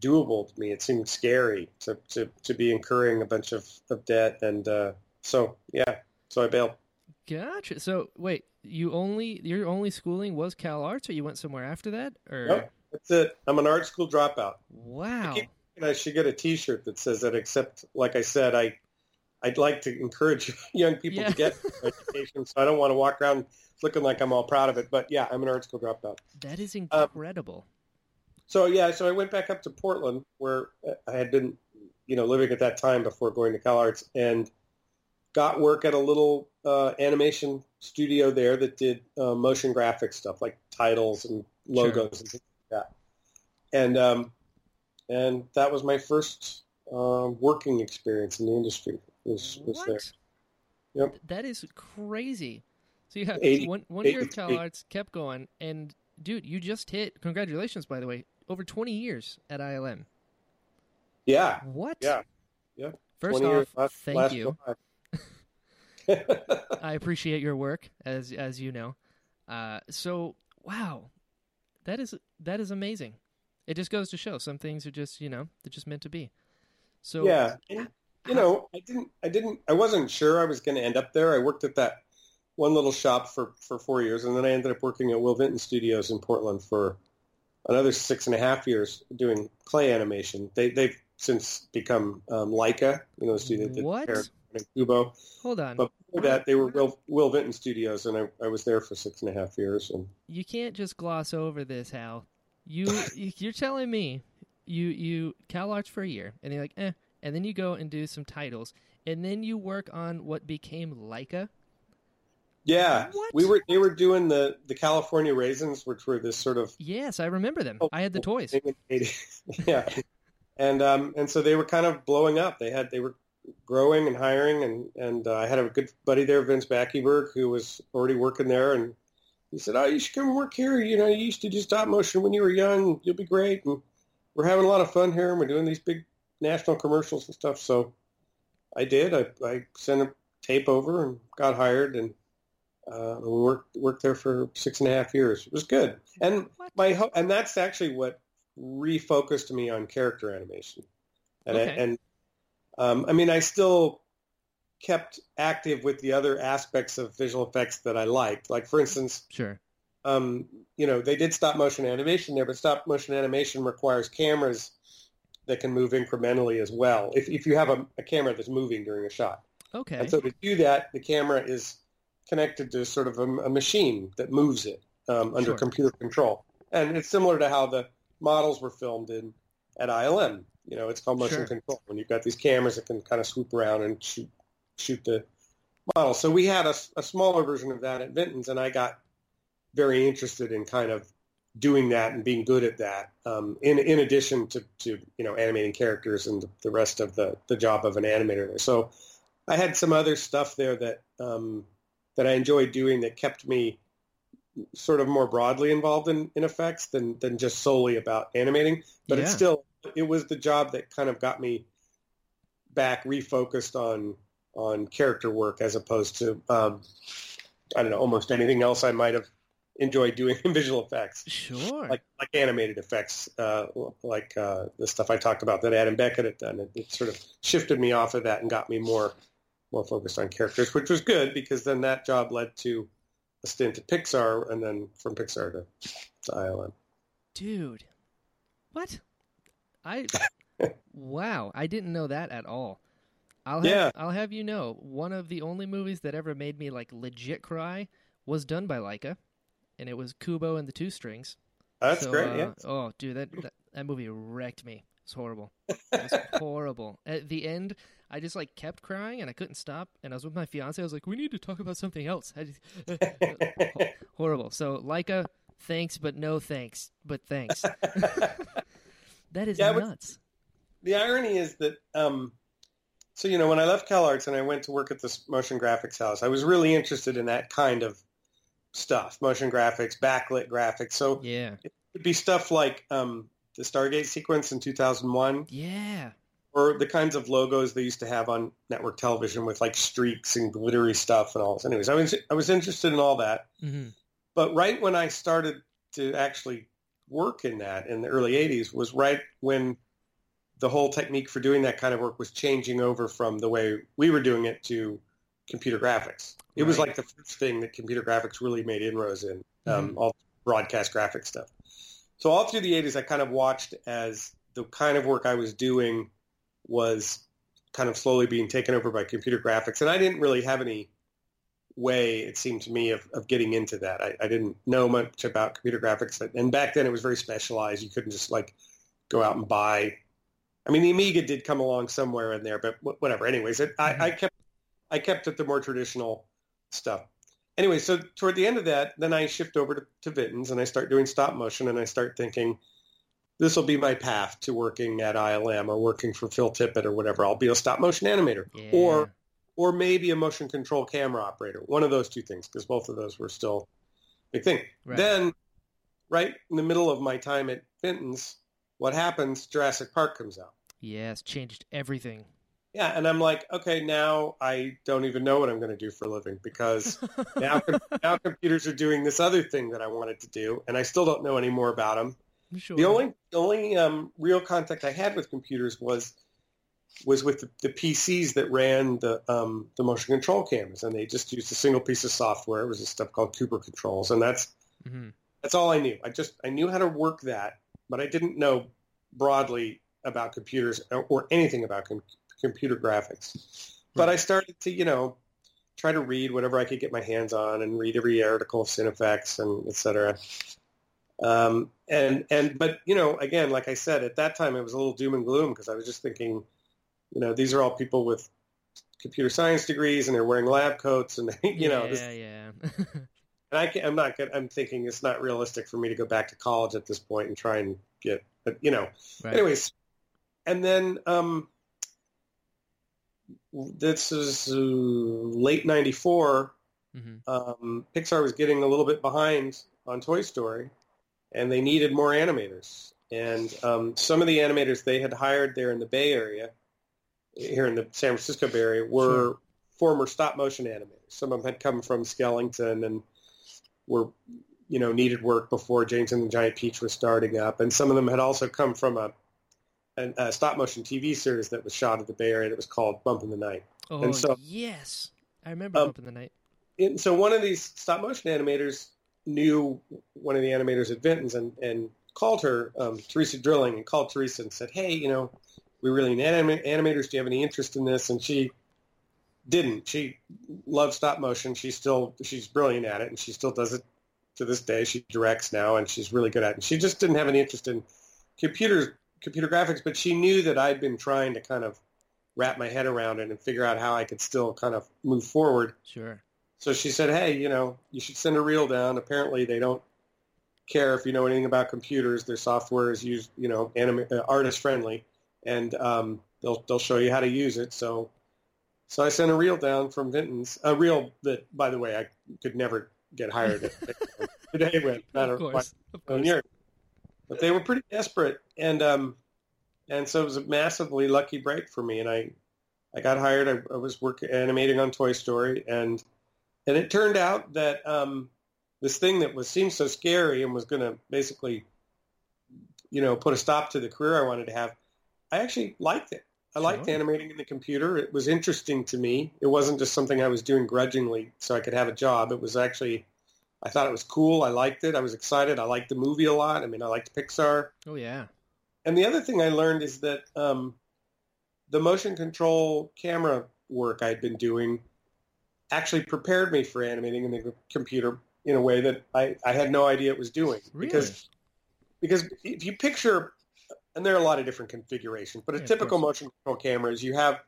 doable to me. It seemed scary to to, to be incurring a bunch of, of debt, and uh, so yeah, so I bailed. Gotcha. So wait, you only your only schooling was Cal Arts, or you went somewhere after that, or Nope, that's it. I'm an art school dropout. wow? And I should get a T-shirt that says that. Except, like I said, I I'd like to encourage young people Yeah. to get education, so I don't want to walk around looking like I'm all proud of it. But yeah, I'm an art school dropout. That is Um, incredible. So yeah, so I went back up to Portland where I had been, you know, living at that time before going to Cal Arts, and got work at a little uh, animation studio there that did uh, motion graphic stuff like titles and logos and things like that. And um, and that was my first uh, working experience in the industry. Was what? there? Yep. That is crazy. So you have 80 one one year of 80 Cal Arts, kept going, and dude, you just hit. Congratulations, by the way, over twenty years at ILM. Yeah, What? yeah, yeah. First 20 off, last- thank last you. I appreciate your work, as as you know. Uh, so wow, that is that is amazing. It just goes to show some things are just you know they're just meant to be. So yeah, and, you know, I didn't, I didn't, I wasn't sure I was going to end up there. I worked at that one little shop for for four years, and then I ended up working at Will Vinton Studios in Portland for another six and a half years doing clay animation. They they've since become um, Laika, you know, the studio that did What? And Kubo. hold on, But before that, they were Will, Will Vinton Studios, and I, I was there for six and a half years. And you can't just gloss over this, Hal. You you- you're telling me you you Cal Arts for a year, and you're like eh, and then you go and do some titles, and then you work on what became Laika. yeah, What? we were they were doing the the California raisins, which were this sort of Yes, I remember them. I had the toys. thing in the 80s. yeah, and um, and so they were kind of blowing up. They had they were growing and hiring, and and uh, I had a good buddy there, Vince Backyberg, who was already working there, and he said, "Oh, you should come work here. You know, you used to do stop motion when you were young. You'll be great, and we're having a lot of fun here, and we're doing these big national commercials and stuff." So I did. I I sent a tape over and got hired, and uh, we worked worked there for six and a half years. It was good, and What? my and that's actually what refocused me on character animation. And I, Okay. and um, I mean, I still kept active with the other aspects of visual effects that I liked. Like, for instance, Sure. um, you know, they did stop motion animation there, but stop motion animation requires cameras that can move incrementally as well. If, if you have a, a camera that's moving during a shot. Okay. And so to do that, the camera is connected to sort of a, a machine that moves it um, under Sure. computer control. And it's similar to how the models were filmed in at ILM. You know, it's called motion Sure. control. When you've got these cameras that can kind of swoop around and shoot shoot the model. So we had a smaller version of that at Vinton's, and I got very interested in kind of doing that and being good at that. Um, in in addition to, to you know animating characters and the, rest of the the job of an animator there. So I had some other stuff there that um, that I enjoyed doing that kept me sort of more broadly involved in, in effects than than just solely about animating. But it's still it was the job that kind of got me back refocused on on character work as opposed to um, I don't know almost anything else I might have enjoyed doing visual effects Sure. like like animated effects, uh, like uh, the stuff I talked about that Adam Beckett had done. It, it sort of shifted me off of that and got me more more focused on characters, which was good because then that job led to a stint at Pixar, and then from Pixar to, to ILM. Dude. What? I Wow, I didn't know that at all. I'll have, Yeah. I'll have you know, one of the only movies that ever made me like legit cry was done by Laika, and it was Kubo and the Two Strings. That's So, great. uh, yeah. Oh, dude, that, that that movie wrecked me. It's horrible. It was horrible. At the end, I just like kept crying and I couldn't stop. And I was with my fiance. I was like, "We need to talk about something else." Just, horrible. So Laika, thanks, but no thanks, but thanks. that is Yeah, nuts. the irony is that um, so you know when I left CalArts and I went to work at this motion graphics house, I was really interested in that kind of stuff, motion graphics, backlit graphics. So Yeah, it'd be stuff like um, the Stargate sequence in 2001, yeah. or the kinds of logos they used to have on network television with like streaks and glittery stuff and all this. Anyways, I was I was interested in all that, hmm but right when I started to actually work in that in the early 80s was right when the whole technique for doing that kind of work was changing over from the way we were doing it to computer graphics. It was like the first thing that computer graphics really made inroads in, um, all broadcast graphic stuff. So all through the 80s, I kind of watched as the kind of work I was doing was kind of slowly being taken over by computer graphics. And I didn't really have any way, it seemed to me, of, of getting into that. I, I didn't know much about computer graphics. And back then it was very specialized. You couldn't just like go out and buy. I mean, the Amiga did come along somewhere in there, but whatever. Anyways, it, I, I kept I kept it the more traditional stuff. Anyway, so toward the end of that, then I shift over to, to Vinton's and I start doing stop motion and I start thinking, this will be my path to working at ILM or working for Phil Tippett or whatever. I'll be a stop motion animator Yeah. or or maybe a motion control camera operator. One of those two things, because both of those were still a big thing. Right. Then, right in the middle of my time at Vinton's, what happens? Jurassic Park comes out. Yes, changed everything. Yeah, and I'm like, okay, now I don't even know what I'm going to do for a living because now com- now computers are doing this other thing that I wanted to do, and I still don't know any more about them. Sure. The only the only um, real contact I had with computers was was with the, the PCs that ran the um, the motion control cameras, and they just used a single piece of software. It was a stuff called Kuper Controls, and that's Mhm. that's all I knew. I just I knew how to work that, but I didn't know broadly about computers or, or anything about com- computer graphics. But I started to, you know, try to read whatever I could get my hands on and read every article of Cinefex and et cetera. Um, and and but you know, again, like I said, at that time it was a little doom and gloom because I was just thinking, you know, these are all people with computer science degrees and they're wearing lab coats and you know, yeah, this, yeah. and I can, I'm not good. I'm thinking it's not realistic for me to go back to college at this point and try and get, you know, right. anyways. And then um, this is uh, late '94. Mhm. Um, Pixar was getting a little bit behind on Toy Story, and they needed more animators. And um, some of the animators they had hired there in the Bay Area, here in the San Francisco Bay Area, were Sure. former stop motion animators. Some of them had come from Skellington and were, you know, needed work before James and the Giant Peach was starting up, and some of them had also come from a, a, a stop motion TV series that was shot at the Bay Area that was called Bump in the Night. Oh, so- yes. I remember Um, Up in the Night. And so one of these stop motion animators knew one of the animators at Vinton's and, and called her, um, Teresa Drilling, and called Teresa and said, hey, you know, we really need anim- animators. Do you have any interest in this? And she didn't. She loves stop motion. She's still, she's brilliant at it, and she still does it to this day. She directs now, and she's really good at it. And she just didn't have any interest in computers, computer graphics, but she knew that I'd been trying to kind of wrap my head around it and figure out how I could still kind of move forward. Sure. So she said, hey, you know, you should send a reel down. Apparently they don't care if you know anything about computers. Their software is used, you know, uh, artist friendly, and um, they'll they'll show you how to use it. So so I sent a reel down from Vinton's, a reel that, by the way, I could never get hired today with. Of course. Of course. But they were pretty desperate, and um, and so it was a massively lucky break for me. And I, I got hired. I, I was working animating on Toy Story, and and it turned out that um, this thing that was seemed so scary and was going to basically, you know, put a stop to the career I wanted to have, I actually liked it. I liked Sure. animating in the computer. It was interesting to me. It wasn't just something I was doing grudgingly so I could have a job. It was actually, I thought it was cool. I liked it. I was excited. I liked the movie a lot. I mean, I liked Pixar. Oh, yeah. And the other thing I learned is that um, the motion control camera work I'd been doing actually prepared me for animating in the computer in a way that I, I had no idea it was doing. Really? Because because if you picture, and there are a lot of different configurations, but a Yeah, typical motion control camera is you have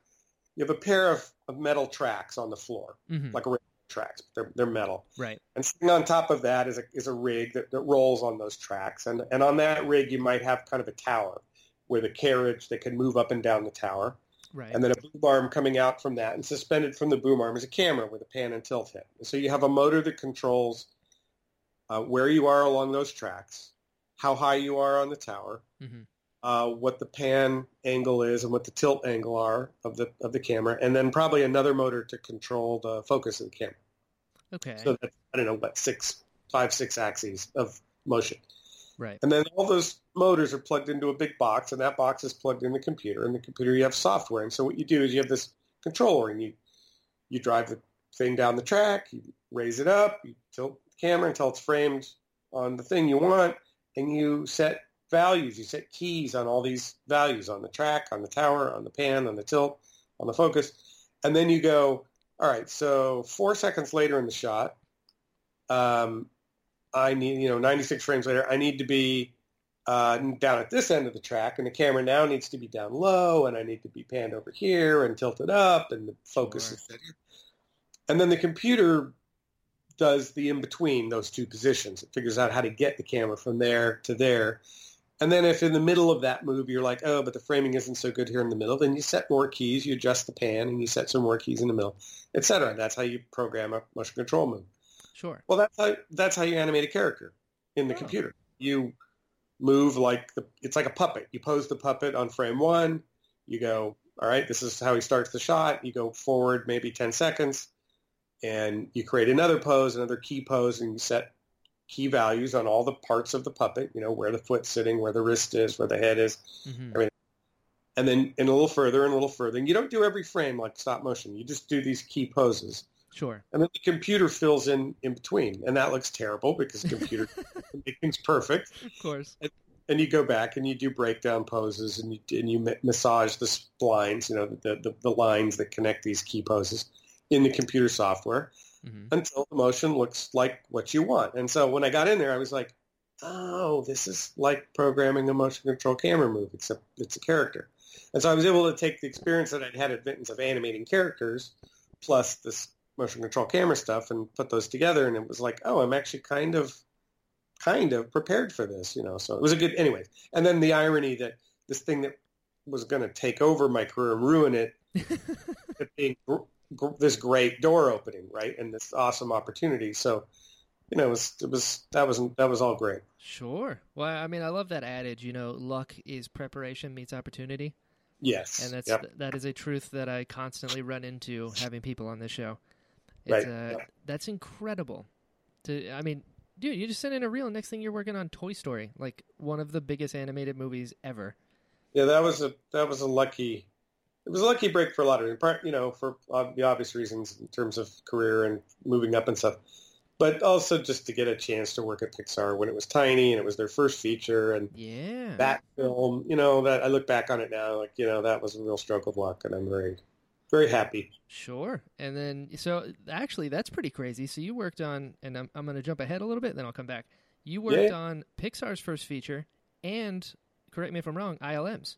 you have a pair of, of metal tracks on the floor, hmm like a tracks. But they're they're metal. Right. And sitting on top of that is a, is a rig that, that rolls on those tracks. And, and on that rig, you might have kind of a tower with a carriage that can move up and down the tower. Right. And then a boom arm coming out from that. And suspended from the boom arm is a camera with a pan and tilt head. So you have a motor that controls uh, where you are along those tracks, how high you are on the tower, Mhm. Uh, what the pan angle is and what the tilt angle are of the, of the camera, and then probably another motor to control the focus of the camera. okay. So that's, I don't know, what, six, five, six axes of motion. right. And then all those motors are plugged into a big box, and that box is plugged in the computer. And the computer, you have software. And so what you do is you have this controller, and you, you drive the thing down the track, you raise it up, you tilt the camera until it's framed on the thing you want, and you set values. You set keys on all these values on the track, on the tower, on the pan, on the tilt, on the focus. And then you go, all right, so four seconds later in the shot, um, I need, you know, 96 frames later, I need to be uh, down at this end of the track, and the camera now needs to be down low, and I need to be panned over here and tilted up, and the focus Sure. is set here. and then the computer does the in between those two positions. It figures out how to get the camera from there to there. And then if in the middle of that move you're like, oh, but the framing isn't so good here in the middle, then you set more keys, you adjust the pan, and you set some more keys in the middle, etc. That's how you program a motion control move. Sure. Well, that's how that's how you animate a character in the Oh. computer. You move like the it's like a puppet. You pose the puppet on frame one. You go, all right, this is how he starts the shot. You go forward maybe ten seconds, and you create another pose, another key pose, and you set key values on all the parts of the puppet. You know where the foot's sitting, where the wrist is, where the head is, hmm and then and a little further and a little further. And you don't do every frame like stop motion. You just do these key poses. Sure. And then the computer fills in in between, and that looks terrible because the computer can make things perfect. Of course. And you go back and you do breakdown poses, and you and you massage the splines, you know, the, the the lines that connect these key poses in the computer software hmm until the motion looks like what you want. And so when I got in there, I was like, oh, this is like programming a motion control camera move, except it's a character. And so I was able to take the experience that I'd had at Vinton's of animating characters plus this motion control camera stuff and put those together. And it was like, oh, I'm actually kind of, kind of prepared for this, you know. So it was a good, anyways. And then the irony that this thing that was going to take over my career and ruin it, it being this great door opening, right, and this awesome opportunity. So, you know, it was, it was that was that was all great. Sure. Well, I mean, I love that adage. You know, luck is preparation meets opportunity, Yes, and that's Yep. that is a truth that I constantly run into having people on this show. It's, Right, uh, yeah. That's incredible. To I mean, dude, you just sent in a reel. Next thing you're working on Toy Story, like one of the biggest animated movies ever. Yeah, that was a that was a lucky. It was a lucky break for a lot of you know, for the obvious reasons in terms of career and moving up and stuff, but also just to get a chance to work at Pixar when it was tiny and it was their first feature and Yeah. that film. You know, that I look back on it now, like you know, that was a real stroke of luck, and I'm very, very happy. Sure. And then, so actually, that's pretty crazy. So you worked on, and I'm, I'm going to jump ahead a little bit, then I'll come back. You worked Yeah. on Pixar's first feature and, correct me if I'm wrong, ILM's.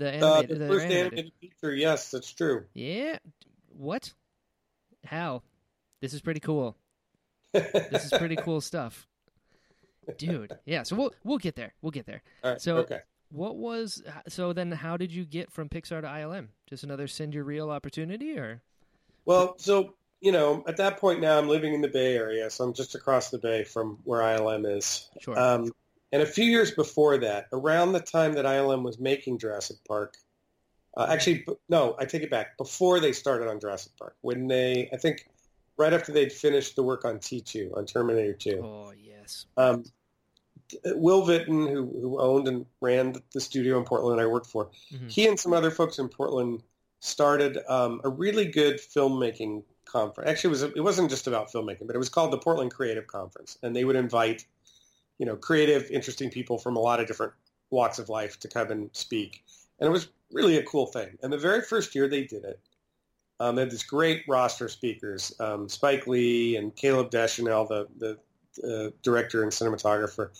The Uh, animated. the the first animated. animated feature, yes, that's true. Yeah. What? How? This is pretty cool. This is pretty cool stuff. Dude. Yeah, so we'll we'll get there. We'll get there. All right, So- okay. What was so then how did you get from Pixar to ILM? Just another send your reel opportunity or Well, so you know, at that point now, I'm living in the Bay Area, so I'm just across the bay from where ILM is. Sure. Um, and a few years before that, around the time that ILM was making Jurassic Park, uh, actually, no, I take it back. Before they started on Jurassic Park, when they, I think, right after they'd finished the work on T2, on Terminator 2, Oh, yes. um, Will Vinton, who, who owned and ran the studio in Portland I worked for, Mhm. he and some other folks in Portland started um, a really good filmmaking conference. Actually, it was it wasn't just about filmmaking, but it was called the Portland Creative Conference, and they would invite you know creative, interesting people from a lot of different walks of life to come and speak, and it was really a cool thing. And the very first year they did it, um, they had this great roster of speakers: um, Spike Lee and Caleb Deschanel, the the uh, director and cinematographer,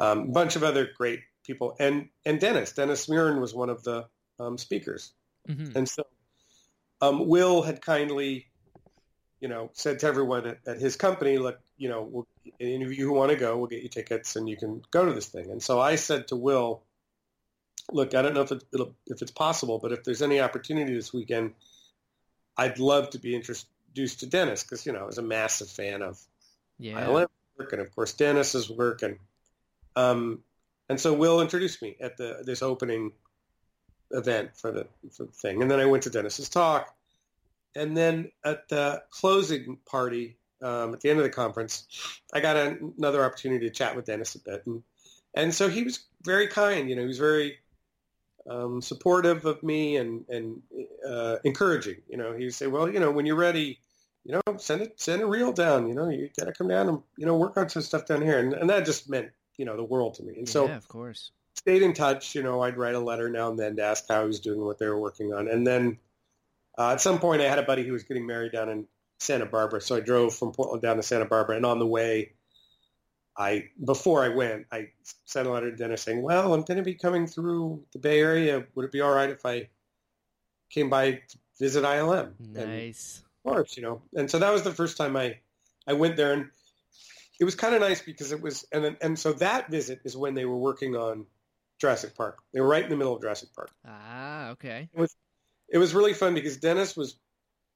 um, a bunch of other great people, and and Dennis. Dennis Muren was one of the um, speakers. hmm And so um, Will had kindly, you know, said to everyone at, at his company, look, you know, we'll, any of you who want to go, we'll get you tickets and you can go to this thing. And so I said to Will, look, I don't know if, it, it'll, if it's possible, but if there's any opportunity this weekend, I'd love to be introduced to Dennis because, you know, I was a massive fan of Yeah. ILM work and of course Dennis's work and um, and so Will introduced me at the this opening event for the for the thing and then I went to Dennis's talk and then at the closing party um, at the end of the conference I got an another opportunity to chat with Dennis a bit and and so he was very kind you know he was very um, supportive of me and and uh, encouraging you know he would say well you know when you're ready you know, send it, send a reel down. You know, you got to come down and you know work on some stuff down here, and, and that just meant you know the world to me. And so yeah, of course. stayed in touch. You know, I'd write a letter now and then to ask how he was doing, what they were working on, and then uh, at some point I had a buddy who was getting married down in Santa Barbara, so I drove from Portland down to Santa Barbara, and on the way. I before I went, I sent a letter to Dennis saying, "Well, I'm going to be coming through the Bay Area. Would it be all right if I came by to visit ILM?" And Nice. course, you know. And so that was the first time I, I went there, and it was kind of nice because it was, and then, and so that visit is when they were working on Jurassic Park. They were right in the middle of Jurassic Park. Ah, okay. It was, It was really fun because Dennis was,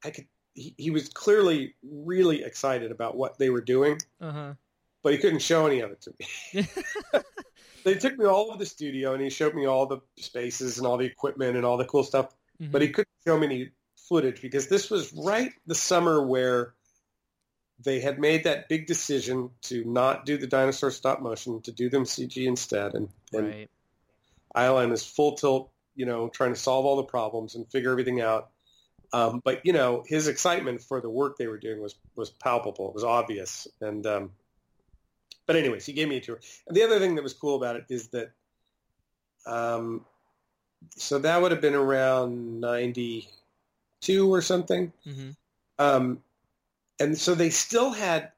I could, he, he was clearly really excited about what they were doing, Uh huh. but he couldn't show any of it to me. they took me all over the studio, and he showed me all the spaces and all the equipment and all the cool stuff. Mm-hmm. but he couldn't show me any footage because this was right the summer where they had made that big decision to not do the dinosaur stop motion to do them CG instead, and, and right. ILM is full tilt, you know, trying to solve all the problems and figure everything out. Um, but you know, his excitement for the work they were doing was was palpable. It was obvious, and um, but anyways, he gave me a tour. And the other thing that was cool about it is that, um, so that would have been around ninety two or something. Mm-hmm. Um, and so they still had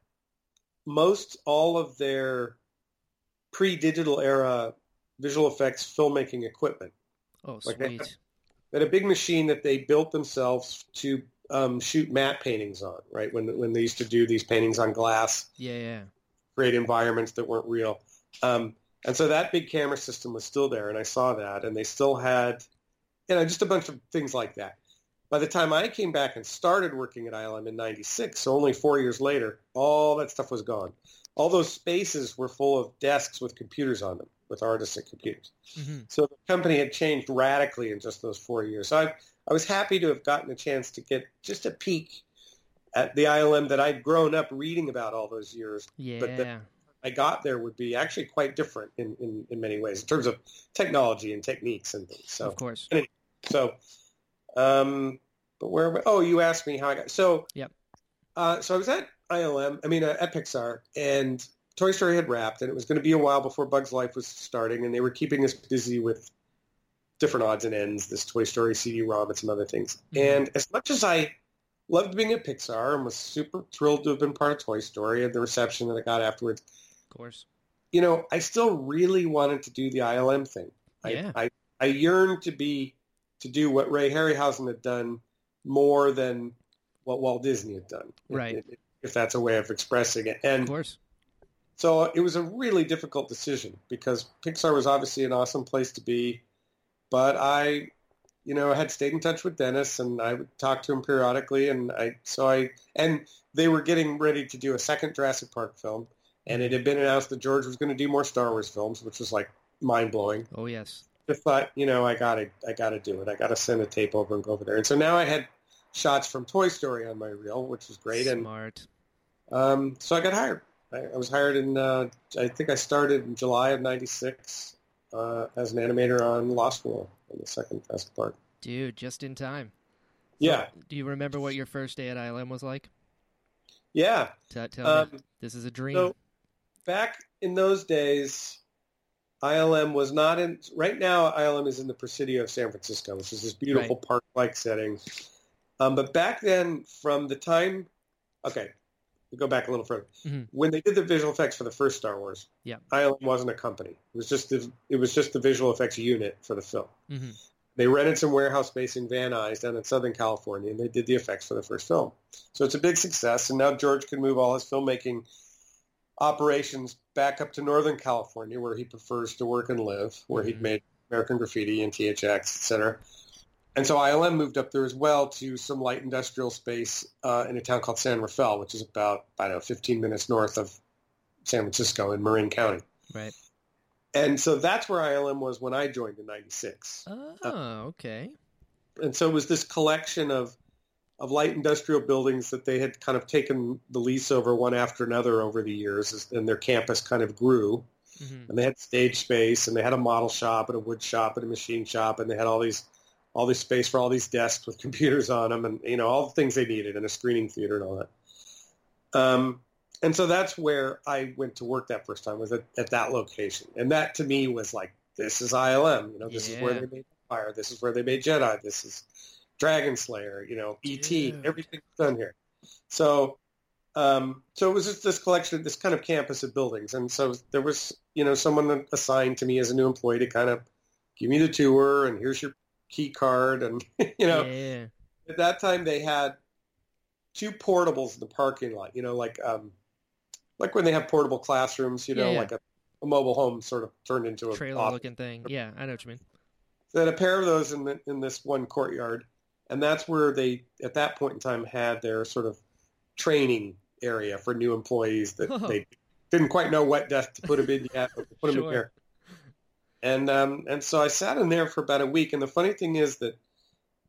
most all of their pre-digital era visual effects filmmaking equipment. Oh, Like they- had a big machine that they built themselves to um, shoot matte paintings on, right? When when they used to do these paintings on glass, Yeah, yeah. create environments that weren't real. Um, and so that big camera system was still there, and I saw that, and they still had, you know, just a bunch of things like that. By the time I came back and started working at ILM in '96, so only four years later, all that stuff was gone. All those spaces were full of desks with computers on them, with artisan computers. Mm-hmm. So the company had changed radically in just those four years. So I, I was happy to have gotten a chance to get just a peek at the ILM that I'd grown up reading about all those years. Yeah. But the- I got there would be actually quite different in, in, in many ways in terms of technology and techniques and things. So of course. so, um, but where? Oh, you asked me how I got. So, Yep. Uh, so I was at ILM. I mean, uh, at Pixar, and Toy Story had wrapped, and it was going to be a while before Bugs Life was starting, and they were keeping us busy with different odds and ends, this Toy Story CD-ROM and some other things. Mhm. And as much as I loved being at Pixar and was super thrilled to have been part of Toy Story and the reception that I got afterwards, Of course. you know, I still really wanted to do the ILM thing. Yeah. I, I, I yearned to be to do what Ray Harryhausen had done more than what Walt Disney had done. Right. If, if that's a way of expressing it. and Of course. So it was a really difficult decision because Pixar was obviously an awesome place to be, but I, you know, had stayed in touch with Dennis and I would talk to him periodically, and I so I and they were getting ready to do a second Jurassic Park film, and it had been announced that George was going to do more Star Wars films, which was like mind blowing. Oh yes. Just thought, you know, I got to, I got to do it. I got to send a tape over and go over there. And so now I had shots from Toy Story on my reel, which was great, and Smart. um, so I got hired. I, I was hired in, uh, I think I started in July of '96 uh, as an animator on Lost World in the second Jurassic Park. Dude, just in time. Yeah, Do you remember what your first day at ILM was like? yeah. Tell me. Um, This is a dream. so back in those days, ILM was not in. Right now, ILM is in the Presidio of San Francisco, which is this beautiful park-like setting. Um, but back then, from the time, okay, go back a little further. Mhm. When they did the visual effects for the first Star Wars, Yeah. ILM wasn't a company. It was just the it was just the visual effects unit for the film. hmm They rented some warehouse space in Van Nuys down in Southern California, and they did the effects for the first film. So it's a big success, and now George can move all his filmmaking operations back up to Northern California, where he prefers to work and live, where he'd Mhm. made American Graffiti and THX, et cetera. And so ILM moved up there as well to some light industrial space uh, in a town called San Rafael, which is about, I don't know, 15 minutes north of San Francisco in Marin County. Right. And so that's where ILM was when I joined in 96 Oh, okay. and so it was this collection of of light industrial buildings that they had kind of taken the lease over one after another over the years, and their campus kind of grew. hmm And they had stage space, and they had a model shop, and a wood shop, and a machine shop, and they had all these all this space for all these desks with computers on them, and you know all the things they needed, and a screening theater and all that. Um, and so that's where I went to work that first time was at, at that location, and that to me was like, this is ILM. You know, this is where they made Empire. This is where they made Jedi. This is Dragon Slayer. You know, ET. Dude. Everything's done here. So, um, so it was just this collection, this kind of campus of buildings, and so there was, you know, someone assigned to me as a new employee to kind of give me the tour, and here's your key card, and you know, yeah. at that time they had two portables in the parking lot. You know, like um, like when they have portable classrooms. You know, yeah. like a, a mobile home sort of turned into a Trailer office. looking thing. Yeah, I know what you mean. They had a pair of those in the, in this one courtyard, and that's where they at that point in time had their sort of training area for new employees that Oh. they didn't quite know what desk to put them in yet, but put them Sure. in there. And um, and so I sat in there for about a week. And the funny thing is that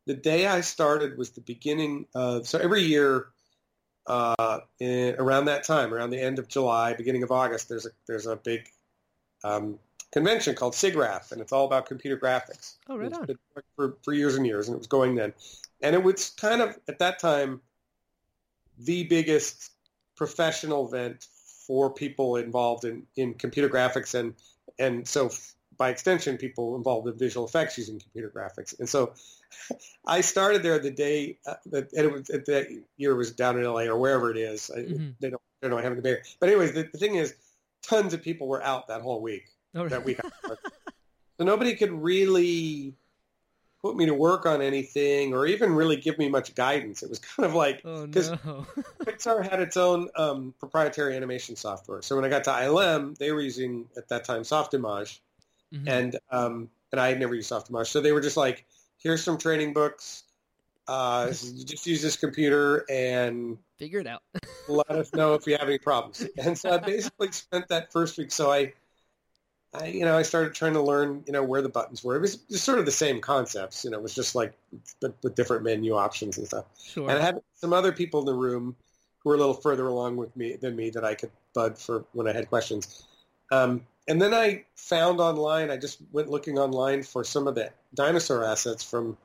the day I started was the beginning. Of, so every year, uh, in, around that time, around the end of July, beginning of August, there's a there's a big um, convention called SIGGRAPH, and it's all about computer graphics. Oh, right on. for for years and years, and it was going then, and it was kind of at that time the biggest professional event for people involved in, in computer graphics and and so by extension people involved in visual effects using computer graphics. And so I started there the day uh, that and it was that year was down in LA or wherever it is. I, Mhm. they don't they don't have it in the Bay but anyways the, the thing is tons of people were out that whole week Oh, that week so nobody could really put me to work on anything or even really give me much guidance. It was kind of like oh 'cause- no. Pixar had its own um, proprietary animation software. So when I got to ILM, they were using at that time Softimage, Mhm. and um, and I had never used Softimage. So they were just like, "Here's some training books. Uh, you just use this computer and Figure it out. let us know if you have any problems." And so I basically spent that first week. So I, I you know, I started trying to learn, you know, where the buttons were. It was just sort of the same concepts. You know, it was just like with, with different menu options and stuff. Sure. And I had some other people in the room who were a little further along with me than me that I could bud for when I had questions. Um, and then I found online, I just went looking online for some of the dinosaur assets from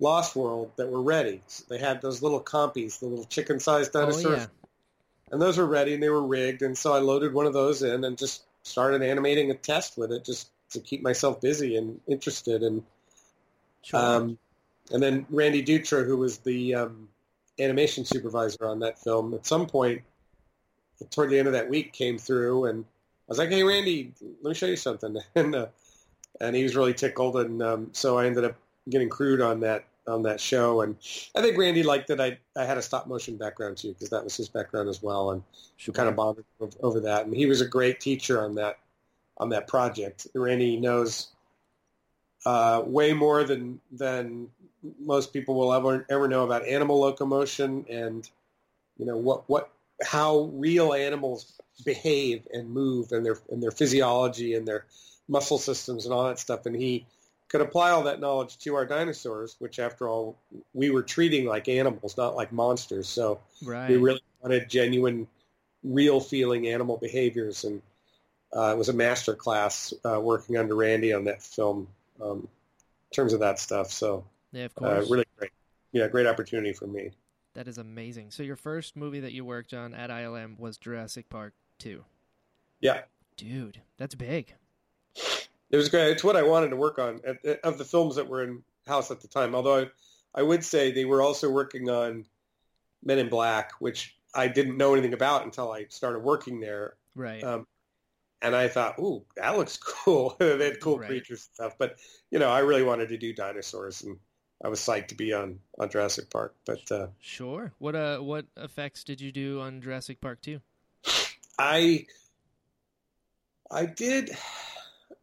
Lost World that were ready. So they had those little compies, the little chicken-sized oh dinosaurs, yeah. and those were ready and they were rigged. And so I loaded one of those in and just started animating a test with it just to keep myself busy and interested. And Sure. um, and then Randy Dutra, who was the um, animation supervisor on that film, at some point toward the end of that week came through and was like, "Hey, Randy, let me show you something." And uh, and he was really tickled, and um, so I ended up getting crewed on that on that show. And I think Randy liked that I I had a stop motion background too, because that was his background as well, and sure. kind of bonded over that. And he was a great teacher on that on that project. Randy knows uh, way more than than most people will ever ever know about animal locomotion and you know what what how real animals behave and move and their and their physiology and their muscle systems and all that stuff. And he could apply all that knowledge to our dinosaurs, which after all we were treating like animals, not like monsters. So right. we really wanted genuine, real feeling animal behaviors, and uh, it was a master class uh, working under Randy on that film um, in terms of that stuff. So yeah, of uh, course. really great, yeah, great opportunity for me. That is amazing. So your first movie that you worked on at ILM was Jurassic Park 2. Yeah, Dude, that's big. it was great. It's what I wanted to work on at, of the films that were in house at the time. Although I, I would say they were also working on Men in Black, which I didn't know anything about until I started working there. Right. Um, and I thought, ooh, that looks cool. they had cool Right. creatures and stuff. But, you know, I really wanted to do dinosaurs, and I was psyched to be on, on Jurassic Park. But uh, sure. What uh what effects did you do on Jurassic Park too? I I did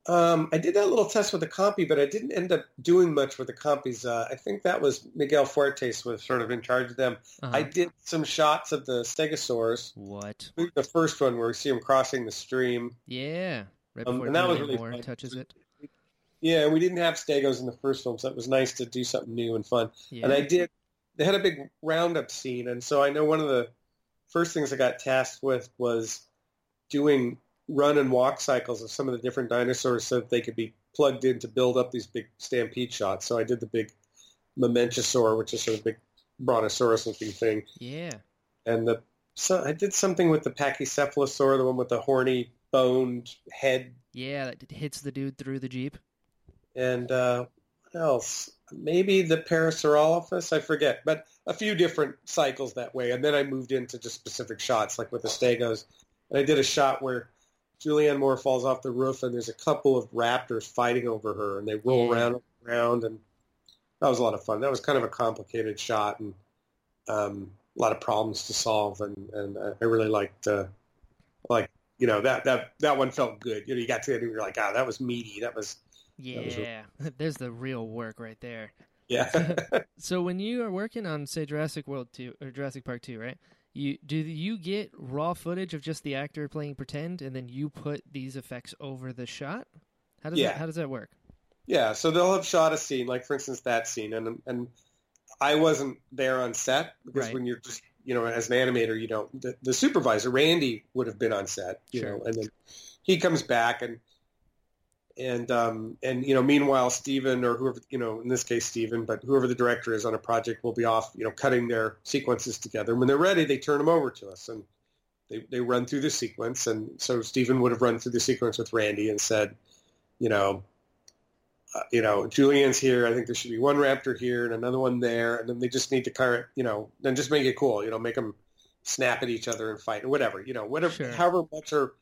um, I did that little test with the compy, but I didn't end up doing much with the compies. Uh, I think that was Miguel Fuertes was sort of in charge of them. Uh-huh. I did some shots of the stegosaurs. What? The first one where we see them crossing the stream. Yeah. Right Um, and that was really Moore fun. touches it. Yeah, we didn't have stegos in the first film, so it was nice to do something new and fun. Yeah. And I did. They had a big roundup scene, and so I know one of the first things I got tasked with was doing run and walk cycles of some of the different dinosaurs so that they could be plugged in to build up these big stampede shots. So I did the big Mamenchisaur, which is sort of big brontosaurus-looking thing, yeah. and the so I did something with the Pachycephalosaur, the one with the horny boned head Yeah, that hits the dude through the Jeep. And uh, what else? Maybe the Parasaurolophus, I forget, but a few different cycles that way. And then I moved into just specific shots, like with the Stegos. And I did a shot where Julianne Moore falls off the roof, and there's a couple of raptors fighting over her, and they roll Yeah. around and around, and that was a lot of fun. That was kind of a complicated shot, and um, a lot of problems to solve, and and I really liked uh, like you know that that that one felt good. You know, you got to it and you're like, ah, that was meaty. That was Yeah, there's the real work right there. yeah. So when you are working on say Jurassic World 2 or Jurassic Park 2, right? You do you get raw footage of just the actor playing pretend and then you put these effects over the shot? How does Yeah. that how does that work? Yeah, so they'll have shot a scene, like for instance that scene, and and I wasn't there on set because Right. when you're just you know as an animator, you don't. The, the supervisor Randy would have been on set, you Sure. know, and then he comes back and and um and you know meanwhile Steven or whoever you know in this case Steven, but whoever the director is on a project will be off you know cutting their sequences together. And when they're ready, they turn them over to us and. They, they run through the sequence, and so Steven would have run through the sequence with Randy and said, you know, uh, you know, Julianne's here. I think there should be one raptor here and another one there, and then they just need to of, you know, then just make it cool. You know, make them snap at each other and fight or whatever. You know, whatever, Sure. however much or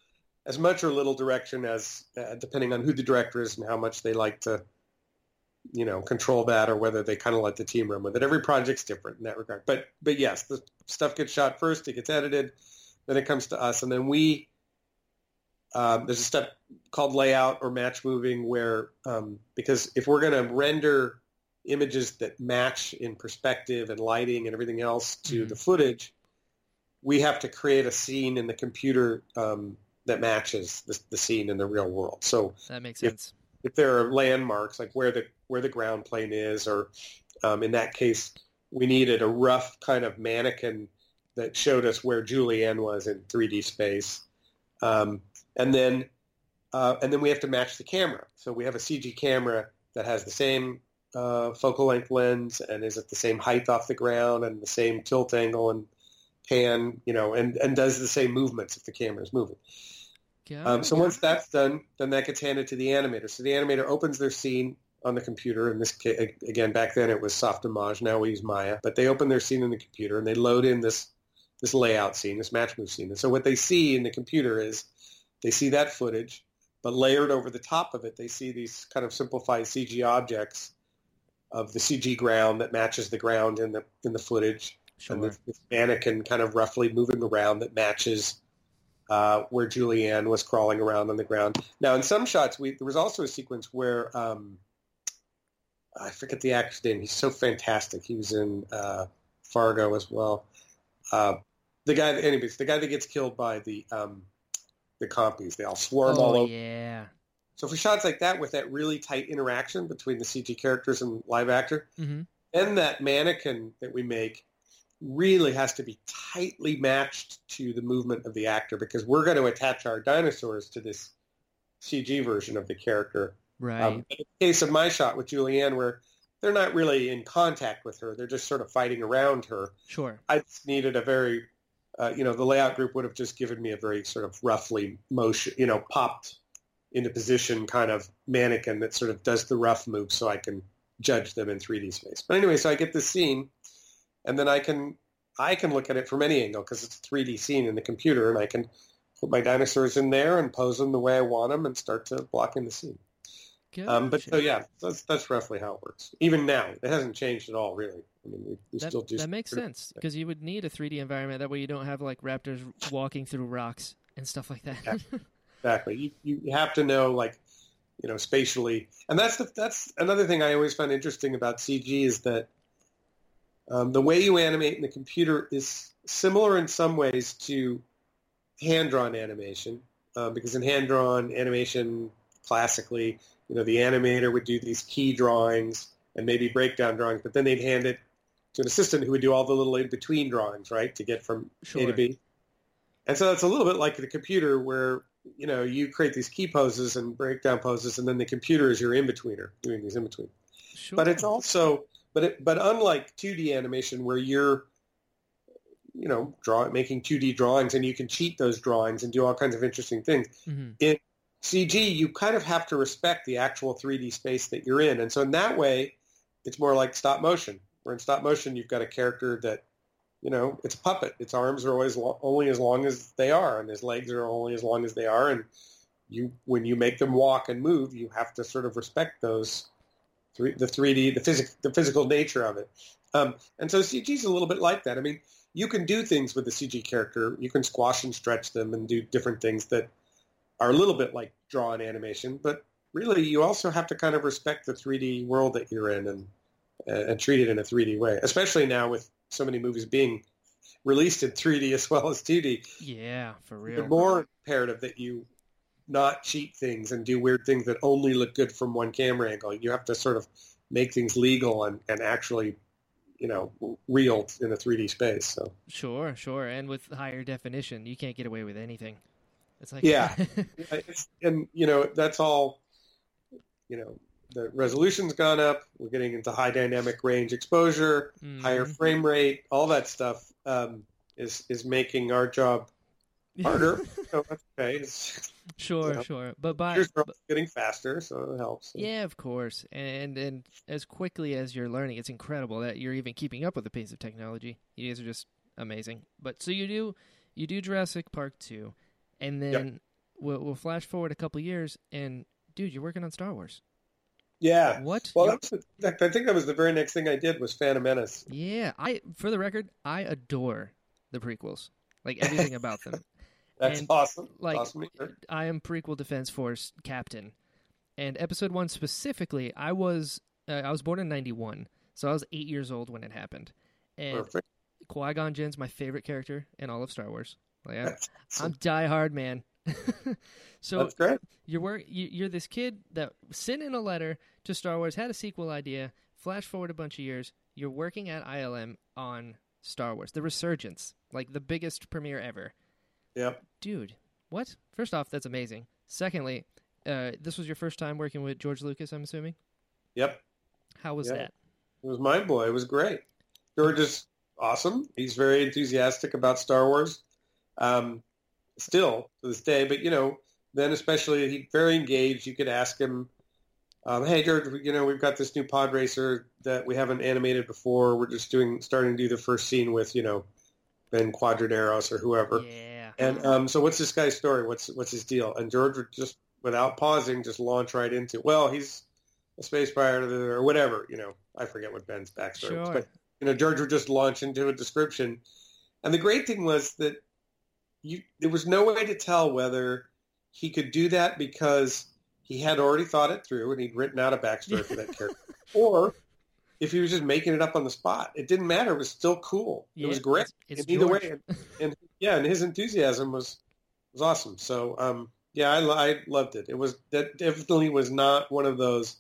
as much or little direction as uh, depending on who the director is and how much they like to, you know, control that or whether they kind of let the team run with it. Every project's different in that regard. But but yes, the stuff gets shot first. It gets edited, then it comes to us, and then we. Um, there's a step called layout or match moving where um, because if we're going to render images that match in perspective and lighting and everything else to Mhm. the footage, we have to create a scene in the computer um, that matches the, the scene in the real world. So That makes If- sense. if there are landmarks like where the where the ground plane is, or um, in that case, we needed a rough kind of mannequin that showed us where Julianne was in 3D space, um, and then uh, and then we have to match the camera. So we have a CG camera that has the same uh, focal length lens and is at the same height off the ground and the same tilt angle and pan, you know, and, and does the same movements if the camera is moving. Um, so once that's done, then that gets handed to the animator. So the animator opens their scene on the computer. In this case, again, back then it was Softimage. Now we use Maya. But they open their scene in the computer and they load in this this layout scene, this match move scene. And so what they see in the computer is they see that footage, but layered over the top of it, they see these kind of simplified CG objects of the CG ground that matches the ground in the in the footage and sure. this, this mannequin kind of roughly moving around that matches uh, where Julianne was crawling around on the ground. Now, in some shots, we, there was also a sequence where um, I forget the actor's name. He's so fantastic. He was in uh, Fargo as well. Uh, the guy, that, anyways, the guy that gets killed by the um, the compies. They all swarm all Oh over. yeah. So for shots like that, with that really tight interaction between the CG characters and live actor, hmm then that mannequin that we make really has to be tightly matched to the movement of the actor because we're going to attach our dinosaurs to this CG version of the character. Right. Um, in the case of my shot with Julianne, where they're not really in contact with her, they're just sort of fighting around her. sure. I just needed a very, uh, you know, the layout group would have just given me a very sort of roughly motion, you know, popped into position kind of mannequin that sort of does the rough move so I can judge them in 3D space. But anyway, so I get this scene and then I can, I can look at it from any angle because it's a 3D scene in the computer and I can put my dinosaurs in there and pose them the way I want them and start to block in the scene. Um, but so yeah, that's, that's roughly how it works. Even now, it hasn't changed at all, really. I mean, we, we that, still do that makes sense because you would need a 3D environment. That way, you don't have like raptors walking through rocks and stuff like that. Yeah. Exactly. You, you have to know like, you know, spatially, and that's the, that's another thing I always find interesting about CG is that um, the way you animate in the computer is similar in some ways to hand-drawn animation, uh, because in hand-drawn animation, classically, you know, the animator would do these key drawings and maybe breakdown drawings, but then they'd hand it to an assistant who would do all the little in-between drawings, right, to get from A to B. And so it's a little bit like the computer where, you know, you create these key poses and breakdown poses, and then the computer is your in-betweener doing these in-between. sure. But it's also, but it, but unlike 2D animation where you're, you know, draw, making 2D drawings and you can cheat those drawings and do all kinds of interesting things. Mhm. CG, you kind of have to respect the actual 3D space that you're in. And so in that way, it's more like stop motion. Where in stop motion, you've got a character that, you know, it's a puppet. Its arms are always lo- only as long as they are, and his legs are only as long as they are. And you, when you make them walk and move, you have to sort of respect those, three, the 3D, the, physic, the physical nature of it. Um, and so CG is a little bit like that. I mean, you can do things with the CG character. You can squash and stretch them and do different things that are a little bit like draw drawn animation. But really, you also have to kind of respect the 3D world that you're in and and treat it in a 3D way. Especially now with so many movies being released in 3D as well as 2D. Yeah, for real. The more imperative that you not cheat things and do weird things that only look good from one camera angle. You have to sort of make things legal and, and actually, you know, real in a 3D space. So Sure, sure. And with higher definition, you can't get away with anything. It's like Yeah. it's, and you know that's all. You know, the resolution's gone up. We're getting into high dynamic range exposure, higher Mhm. frame rate, all that stuff um, is is making our job harder. so that's okay. It's, sure, sure. But by also getting faster, so it helps. yeah, of course. And and as quickly as you're learning, it's incredible that you're even keeping up with the pace of technology. You guys are just amazing. But so you do you do Jurassic Park 2 and then we'll, we'll flash forward a couple years and dude, you're working on Star Wars. Yeah. What? Well, the, I think that was the very next thing I did was Phantom Menace. yeah, I for the record, I adore the prequels. Like everything about them. That's And, awesome. like, awesome. I am prequel Defense Force captain, and episode one specifically, I was uh, I was born in '91, so I was eight years old when it happened. And Perfect. Qui Gon Jinn's my favorite character in all of Star Wars. Like I, I'm die hard man. so that's great. you're work, you're this kid that sent in a letter to Star Wars, had a sequel idea. Flash forward a bunch of years, you're working at ILM on Star Wars, the Resurgence, like the biggest premiere ever Yep. dude, what? First off, that's amazing. Secondly, uh, this was your first time working with George Lucas, I'm assuming. Yep. How was Yeah. that? It was mind blowing. It was great. George is awesome. He's very enthusiastic about Star Wars. Um, still to this day, but you know, then especially he very engaged. You could ask him, um, "Hey George, you know we've got this new pod racer that we haven't animated before. We're just doing starting to do the first scene with you know Ben Quadinaros or whoever. Yeah. And um, so, what's this guy's story? What's what's his deal? And George would just, without pausing, just launch right into, well, he's a space pirate or whatever. You know, I forget what Ben's backstory was, but you know, George would just launch into a description. And the great thing was that you there was no way to tell whether he could do that because he had already thought it through and he'd written out a backstory for that character, or if he was just making it up on the spot. It didn't matter. It was still cool. Yeah, it was great. It's, it's either George. way, and, and yeah, and his enthusiasm was was awesome. So um, yeah, I, I loved it. It was that definitely was not one of those.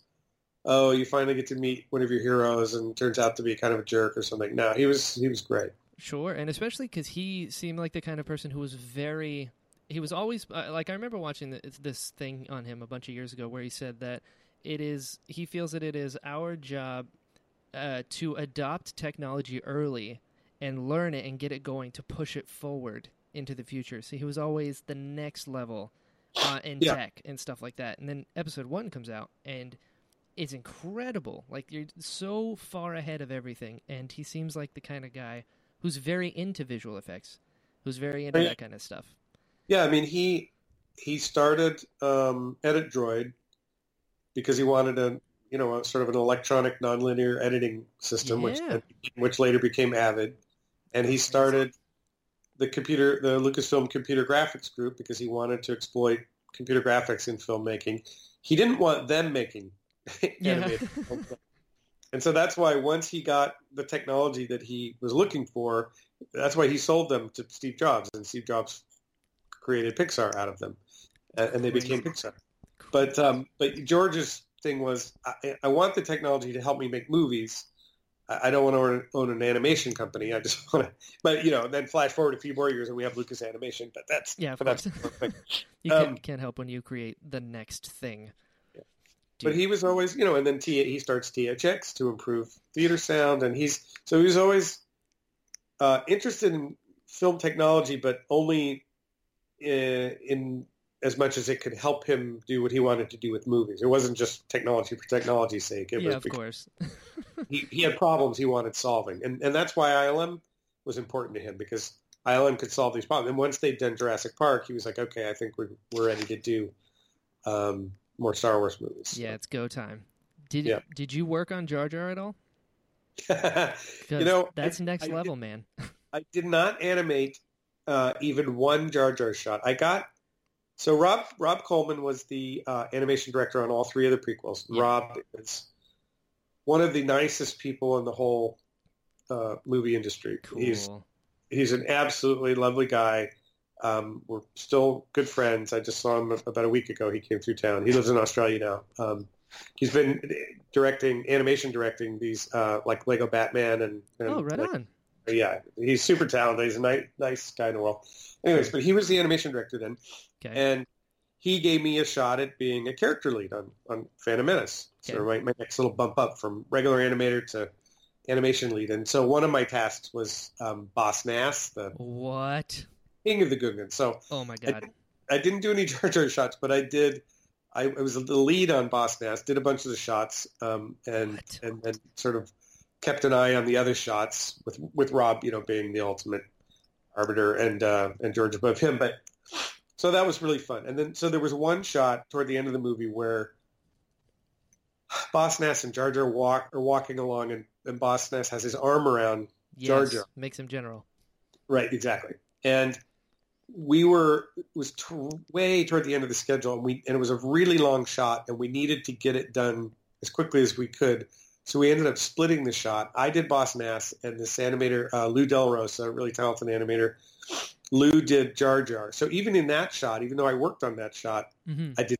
Oh, you finally get to meet one of your heroes, and turns out to be kind of a jerk or something. No, he was he was great. Sure, and especially because he seemed like the kind of person who was very. He was always uh, like I remember watching th- this thing on him a bunch of years ago where he said that it is he feels that it is our job uh, to adopt technology early and learn it and get it going to push it forward into the future. So he was always the next level uh, in Yeah. tech and stuff like that. And then episode one comes out and it's incredible. Like you're so far ahead of everything, and he seems like the kind of guy who's very into visual effects, who's very into Right. that kind of stuff. Yeah, I mean he he started um, Edit Droid because he wanted a you know a sort of an electronic nonlinear editing system, which Yeah. which later became Avid, and he started the computer the Lucasfilm Computer Graphics Group because he wanted to exploit computer graphics in filmmaking. He didn't want them making Yeah. animated films. And so that's why once he got the technology that he was looking for, that's why he sold them to Steve Jobs, and Steve Jobs created Pixar out of them, and, and they became Pixar. But um, but George's thing was, I, I want the technology to help me make movies. I, I don't want to own, own an animation company. I just want to. But you know, then flash forward a few more years, and we have Lucas Animation. But that's Yeah, of but that's course. the thing. You Um, can't, can't help when you create the next thing. But he was always, you know, and then T, he starts THX to improve theater sound, and he's so he was always uh, interested in film technology, but only in, in as much as it could help him do what he wanted to do with movies. It wasn't just technology for technology's sake. It yeah, was of course. he, he had problems he wanted solving, and and that's why ILM was important to him because ILM could solve these problems. And once they'd done Jurassic Park, he was like, okay, I think we're we're ready to do um, more Star Wars movies. yeah, it's go time. Did Yeah. did you work on Jar Jar at all? you know, that's I- next I did- level, man. I did not animate uh, even one Jar Jar shot. I got so Rob Rob Coleman was the uh, animation director on all three of the prequels. Yeah. Rob is one of the nicest people in the whole uh, movie industry. He's he's an absolutely lovely guy. Um, we're still good friends. I just saw him about a week ago. He came through town. He lives in Australia now. Um, he's been directing animation, directing these uh, like Lego Batman and, and Oh, right like, on. yeah, he's super talented. He's a nice, nice guy in the world. Anyways, but he was the animation director then, Okay. and he gave me a shot at being a character lead on, on Phantom Menace. Okay. So my, my next little bump up from regular animator to animation lead. And so one of my tasks was um, Boss Nass, the what? king of the Gungans. So Oh my I god. didn't, I didn't do any Jar Jar shots, but I did. I, I was the lead on Boss Nass, did a bunch of the shots, um, and, What? and and sort of kept an eye on the other shots with with Rob, you know, being the ultimate arbiter and uh, and George above him. But so that was really fun. And then so there was one shot toward the end of the movie where Boss Nass and Jar Jar walk are walking along, and, and Boss Nass has his arm around Jar Jar. Makes him general. Right, exactly. And we were it was t- way toward the end of the schedule, and we and it was a really long shot, and we needed to get it done as quickly as we could. So we ended up splitting the shot. I did Boss Nass, and this animator uh, Lou Del Rosa, a really talented animator, Lou did Jar Jar. So even in that shot, even though I worked on that shot, hmm I did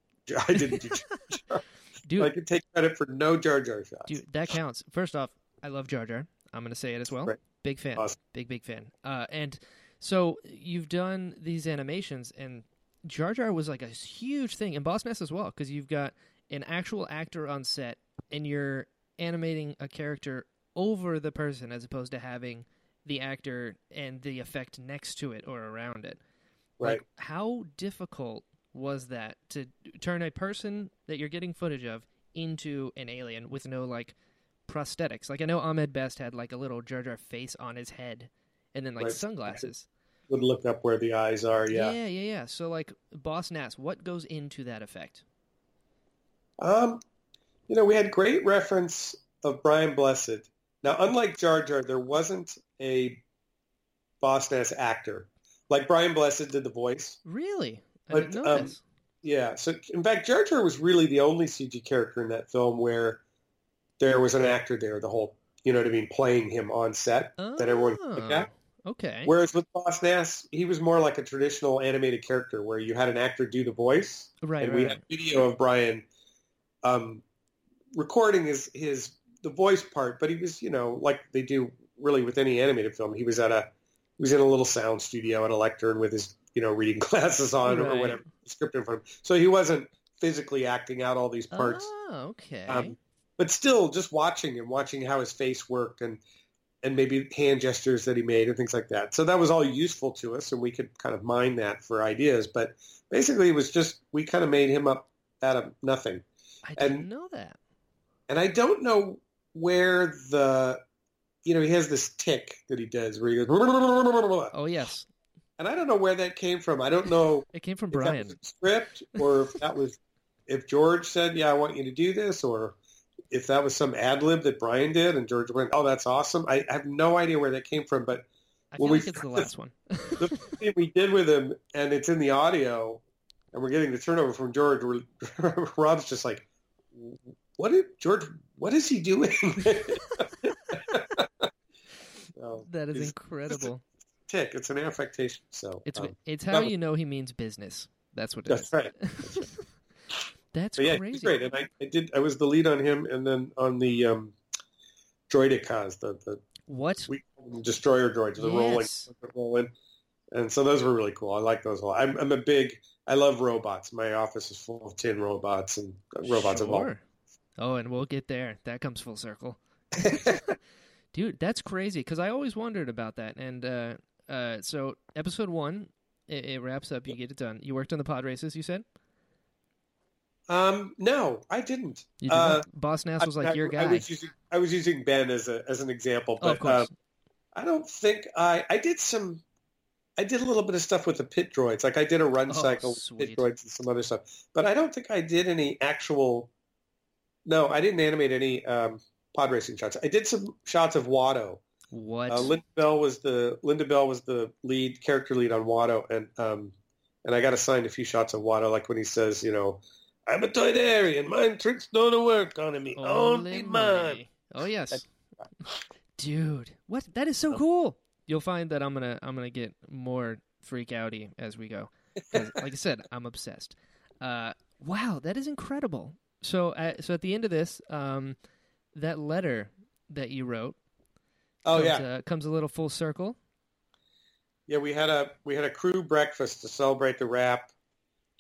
I didn't do Jar Jar. Dude, I could take credit for no Jar Jar shots. Dude, that counts. First off, I love Jar Jar. I'm going to say it as well. Right. Big fan. Awesome. Big, big fan. Uh, and so you've done these animations, and Jar Jar was like a huge thing, and Boss Nass as well, because you've got an actual actor on set, and you're animating a character over the person as opposed to having the actor and the effect next to it or around it. Right. Like, how difficult was that to turn a person that you're getting footage of into an alien with no like prosthetics? Like I know Ahmed Best had like a little Jar Jar face on his head, and then like Right. sunglasses. Would look up where the eyes are. Yeah. yeah, yeah, yeah. So like Boss Nass, what goes into that effect? Um, you know, we had great reference of Brian Blessed. Now, unlike Jar Jar, there wasn't a Boss Nass actor. Like Brian Blessed did the voice. Really? I But, didn't know um, this. Yeah. So, in fact, Jar Jar was really the only CG character in that film where there was an actor there the whole, you know what I mean, playing him on set that everyone could look at. Oh, Okay. Whereas with Boss Nass, he was more like a traditional animated character where you had an actor do the voice right, and right, we right. had video of Brian um, recording his his the voice part, but he was you know like they do really with any animated film. He was at a he was in a little sound studio at a lectern with his you know reading glasses on or whatever script in front of him. So he wasn't physically acting out all these parts, Oh, okay. um, but still just watching him, watching how his face worked and and maybe hand gestures that he made and things like that. So that was all useful to us, and we could kind of mine that for ideas. But basically, it was just we kind of made him up out of nothing. I didn't know that. And I don't know where the, you know, he has this tick that he does where he goes, Oh yes, and I don't know where that came from. I don't know it came from Brian. script or if that was, if George said, yeah, I want you to do this, or if that was some ad lib that Brian did and George went, oh, that's awesome. I have no idea where that came from, but I when we like it's the last one. the thing we did with him, and it's in the audio, and we're getting the turnover from George. We're, Rob's just like, "What did George? What is he doing?" so, that is it's- incredible. tick. It's an affectation. So It's um, it's how was- you know he means business. That's what it that's is. right. That's But yeah, crazy. great. And I, I did. I was the lead on him, and then on the um, droidekas, the the What? we destroyer droids, the rolling Yes. rolling. And so those were really cool. I like those a lot. I'm, I'm a big. I love robots. My office is full of tin robots and robots of all Sure. Oh, and we'll get there. That comes full circle. Dude, that's crazy because I always wondered about that. And uh, uh, so episode one, it, it wraps up. You get it done. You worked on the pod races. You said Um, no, I didn't. you did Uh, Boss Nass was like I, your I guy. was using I was using Ben as a as an example, oh, of but uh, course. I don't think I I did some. I did a little bit of stuff with the pit droids, like I did a run Oh, cycle with pit droids and some other stuff. But I don't think I did any actual. No, I didn't animate any um, pod racing shots. I did some shots of Watto, What? Uh, Linda Bell was the Linda Bell was the lead character lead on Watto, and um, and I got assigned a few shots of Watto, like when he says, you know, "I'm a Toydarian, mine tricks don't work on me, only, mine." Oh yes, dude. What? That is so cool. You'll find that I'm gonna I'm gonna get more freak outy as we go. like I said, I'm obsessed. Uh, wow, that is incredible. So, uh, so at the end of this, um, that letter that you wrote Oh comes, yeah, uh, comes a little full circle. yeah. We had a we had a crew breakfast to celebrate the wrap,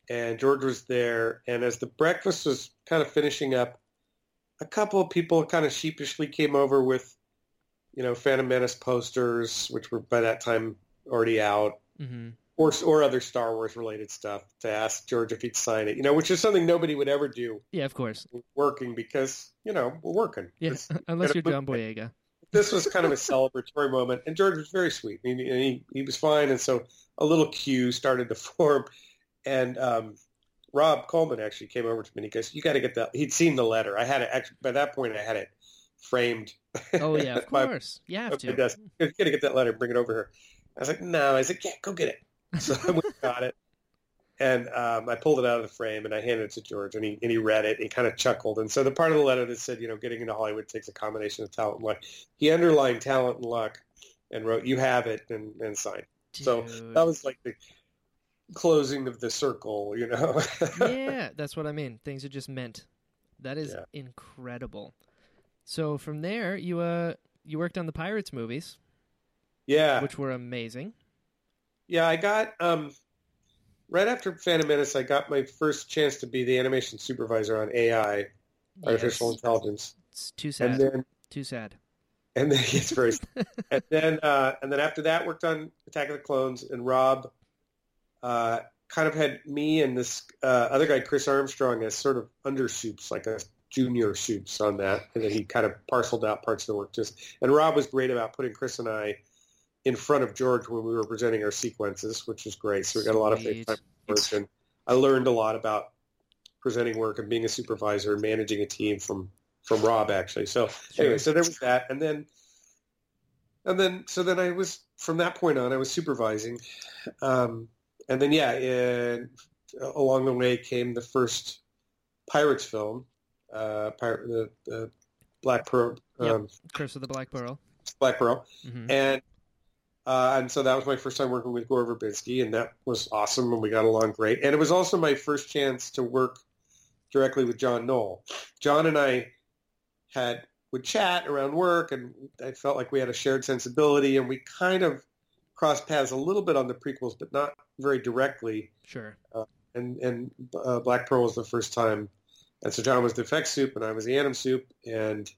and George was there. And as the breakfast was kind of finishing up, a couple of people kind of sheepishly came over with, you know, Phantom Menace posters, which were by that time already out. hmm or or other Star Wars related stuff to ask George if he'd sign it. You know, which is something nobody would ever do Yeah, of course. working because you know we're working. Yeah, This, unless you're John Boyega. this was kind of a celebratory moment, and George was very sweet. He, he he was fine, and so a little queue started to form, and um, Rob Coleman actually came over to me and he goes, "You got to get that." He'd seen the letter. I had it actually by that point. I had it framed. Oh yeah, of my- course. You have to. desk. You got to get that letter. Bring it over here. I was like, "No." I said, "Yeah, go get it." So I went and got it, and um, I pulled it out of the frame and I handed it to George, and he and he read it. He kind of chuckled, and so the part of the letter that said, you know, getting into Hollywood takes a combination of talent and luck. He underlined talent and luck, and wrote, "You have it," and, and signed. So that was like the closing of the circle, you know. yeah, that's what I mean. Things are just meant. That is Yeah. incredible. So from there, you uh you worked on the Pirates movies, yeah, which were amazing. Yeah. I got um, right after Phantom Menace, I got my first chance to be the animation supervisor on AI, artificial Yes. intelligence, It's too sad. and then too sad. and then it's very and then uh, and then after that worked on Attack of the Clones and Rob uh, kind of had me and this uh, other guy Chris Armstrong as sort of under soups like a junior soups on that and then he kind of parceled out parts of the work just and Rob was great about putting Chris and I in front of George when we were presenting our sequences which was great. So we got a lot of. FaceTime with and I learned a lot about presenting work and being a supervisor and managing a team from from Rob actually. So anyway, so there was that, and then, and then, so then I was from that point on, I was supervising, um, and then yeah, and along the way came the first Pirates film, uh, Pirate, the, the Black Pearl, Yep. um, Curse of the Black Pearl. Black Pearl, hmm and uh, and so that was my first time working with Gore Verbinski, and that was awesome, and we got along great. And it was also my first chance to work directly with John Knoll. John and I had would chat around work, and I felt like we had a shared sensibility, and we kind of crossed paths a little bit on the prequels, but not very directly. Sure. And and uh, Black Pearl was the first time, and so John was the effects soup, and I was the anim soup, and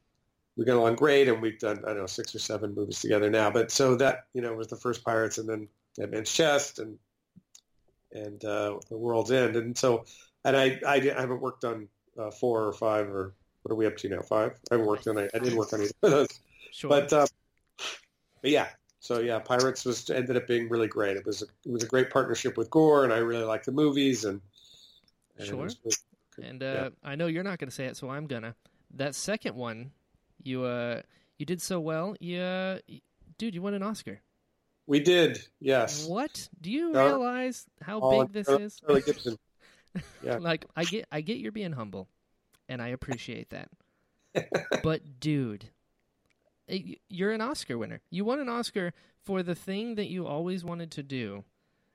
we got along great, and we've done I don't know six or seven movies together now. But so that you know was the first Pirates, and then Dead Man's Chest, and and uh, The World's End, and so and I I, I haven't worked on uh, four or five or what are we up to now? Five? I haven't worked on I, I didn't work on either of those, Sure. but um, but yeah. So yeah, Pirates was ended up being really great. It was a, it was a great partnership with Gore, and I really liked the movies, and, and Sure. really- and uh, yeah. I know you're not going to say it, so I'm gonna. That second one, you uh you did so well. You, uh, dude, you won an Oscar. we did, yes. What? Do you No. realize how big this is? Gibson. Yeah. like I get I get you're being humble, and I appreciate that. but dude, you're an Oscar winner. You won an Oscar for the thing that you always wanted to do.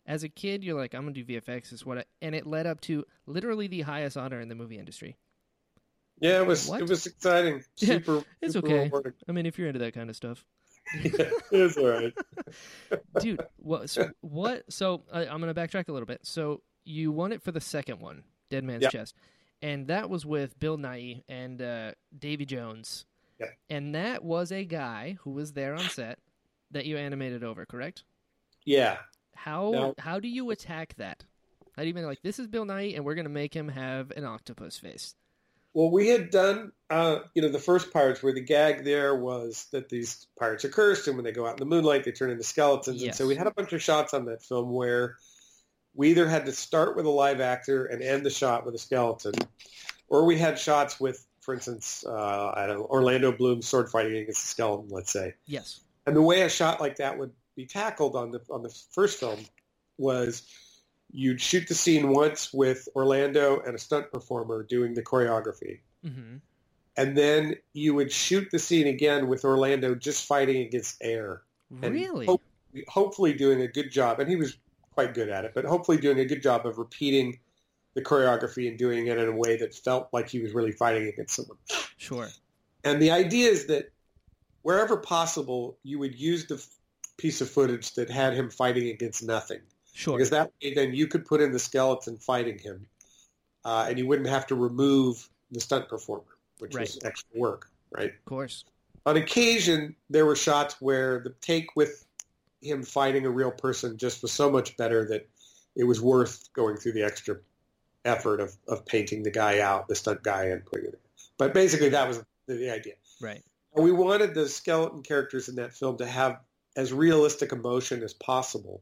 As a kid, you're like, I'm gonna do VFX. Is what, I, and it led up to literally the highest honor in the movie industry. Yeah, it was What? it was exciting. Yeah, it's super okay. rewarding. I mean, if you're into that kind of stuff, yeah, it's all right. dude. What? So, what? So I, I'm gonna backtrack a little bit. So you won it for the second one, Dead Man's Yeah. Chest, and that was with Bill Nighy and uh, Davy Jones. Yeah. And that was a guy who was there on set that you animated over, correct? Yeah, How No. how do you attack that? How do you mean like this is Bill Nighy and we're gonna make him have an octopus face? Well, we had done, uh, you know, the first pirates where the gag there was that these pirates are cursed, and when they go out in the moonlight, they turn into skeletons. And so we had a bunch of shots on that film where we either had to start with a live actor and end the shot with a skeleton, or we had shots with, for instance, uh, I don't know, Orlando Bloom sword fighting against a skeleton, let's say. Yes. And the way a shot like that would be tackled on the on the first film was you'd shoot the scene once with Orlando and a stunt performer doing the choreography. Mm-hmm. And then you would shoot the scene again with Orlando just fighting against air. Really? hope- hopefully doing a good job, and he was quite good at it, but hopefully doing a good job of repeating the choreography and doing it in a way that felt like he was really fighting against someone. Sure. And the idea is that wherever possible, you would use the f- piece of footage that had him fighting against nothing. Sure. Because that way then you could put in the skeleton fighting him, uh, and you wouldn't have to remove the stunt performer, which Right. was extra work, right? Of course. On occasion, there were shots where the take with him fighting a real person just was so much better that it was worth going through the extra effort of, of painting the guy out, the stunt guy, and putting it in. But basically, that was the, the idea. Right. And we wanted the skeleton characters in that film to have as realistic emotion as possible.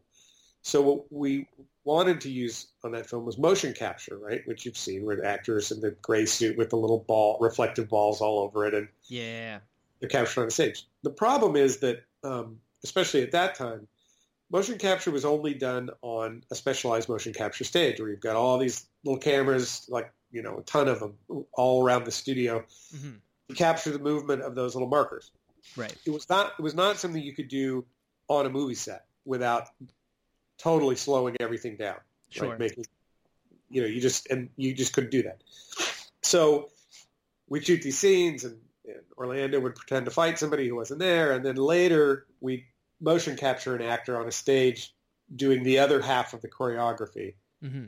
So what we wanted to use on that film was motion capture, right? Which you've seen, where the actors in the gray suit with the little ball, reflective balls all over it, and Yeah. they're captured on the stage. The problem is that, um, especially at that time, motion capture was only done on a specialized motion capture stage where you've got all these little cameras, like, you know, a ton of them all around the studio hmm to capture the movement of those little markers. Right. It was not, it was not something you could do on a movie set without totally slowing everything down. Sure. Right? Making, you know, you just, and you just couldn't do that. So we'd shoot these scenes and, and Orlando would pretend to fight somebody who wasn't there. And then later we motion capture an actor on a stage doing the other half of the choreography. hmm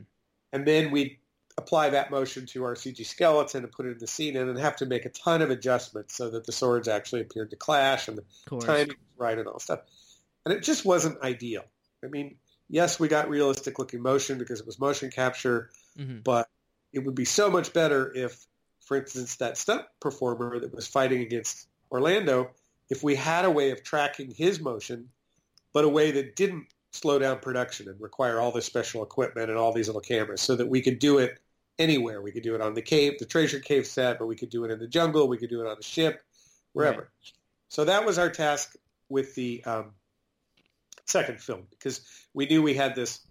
And then we'd apply that motion to our CG skeleton and put it in the scene and then have to make a ton of adjustments so that the swords actually appeared to clash and the timing was right and all stuff. And it just wasn't ideal. I mean, yes, we got realistic looking motion because it was motion capture, hmm but it would be so much better if, for instance, that stunt performer that was fighting against Orlando, if we had a way of tracking his motion, but a way that didn't slow down production and require all this special equipment and all these little cameras so that we could do it anywhere. We could do it on the cave, the treasure cave set, but we could do it in the jungle. We could do it on the ship, wherever. So that was our task with the um, second film because we knew we had this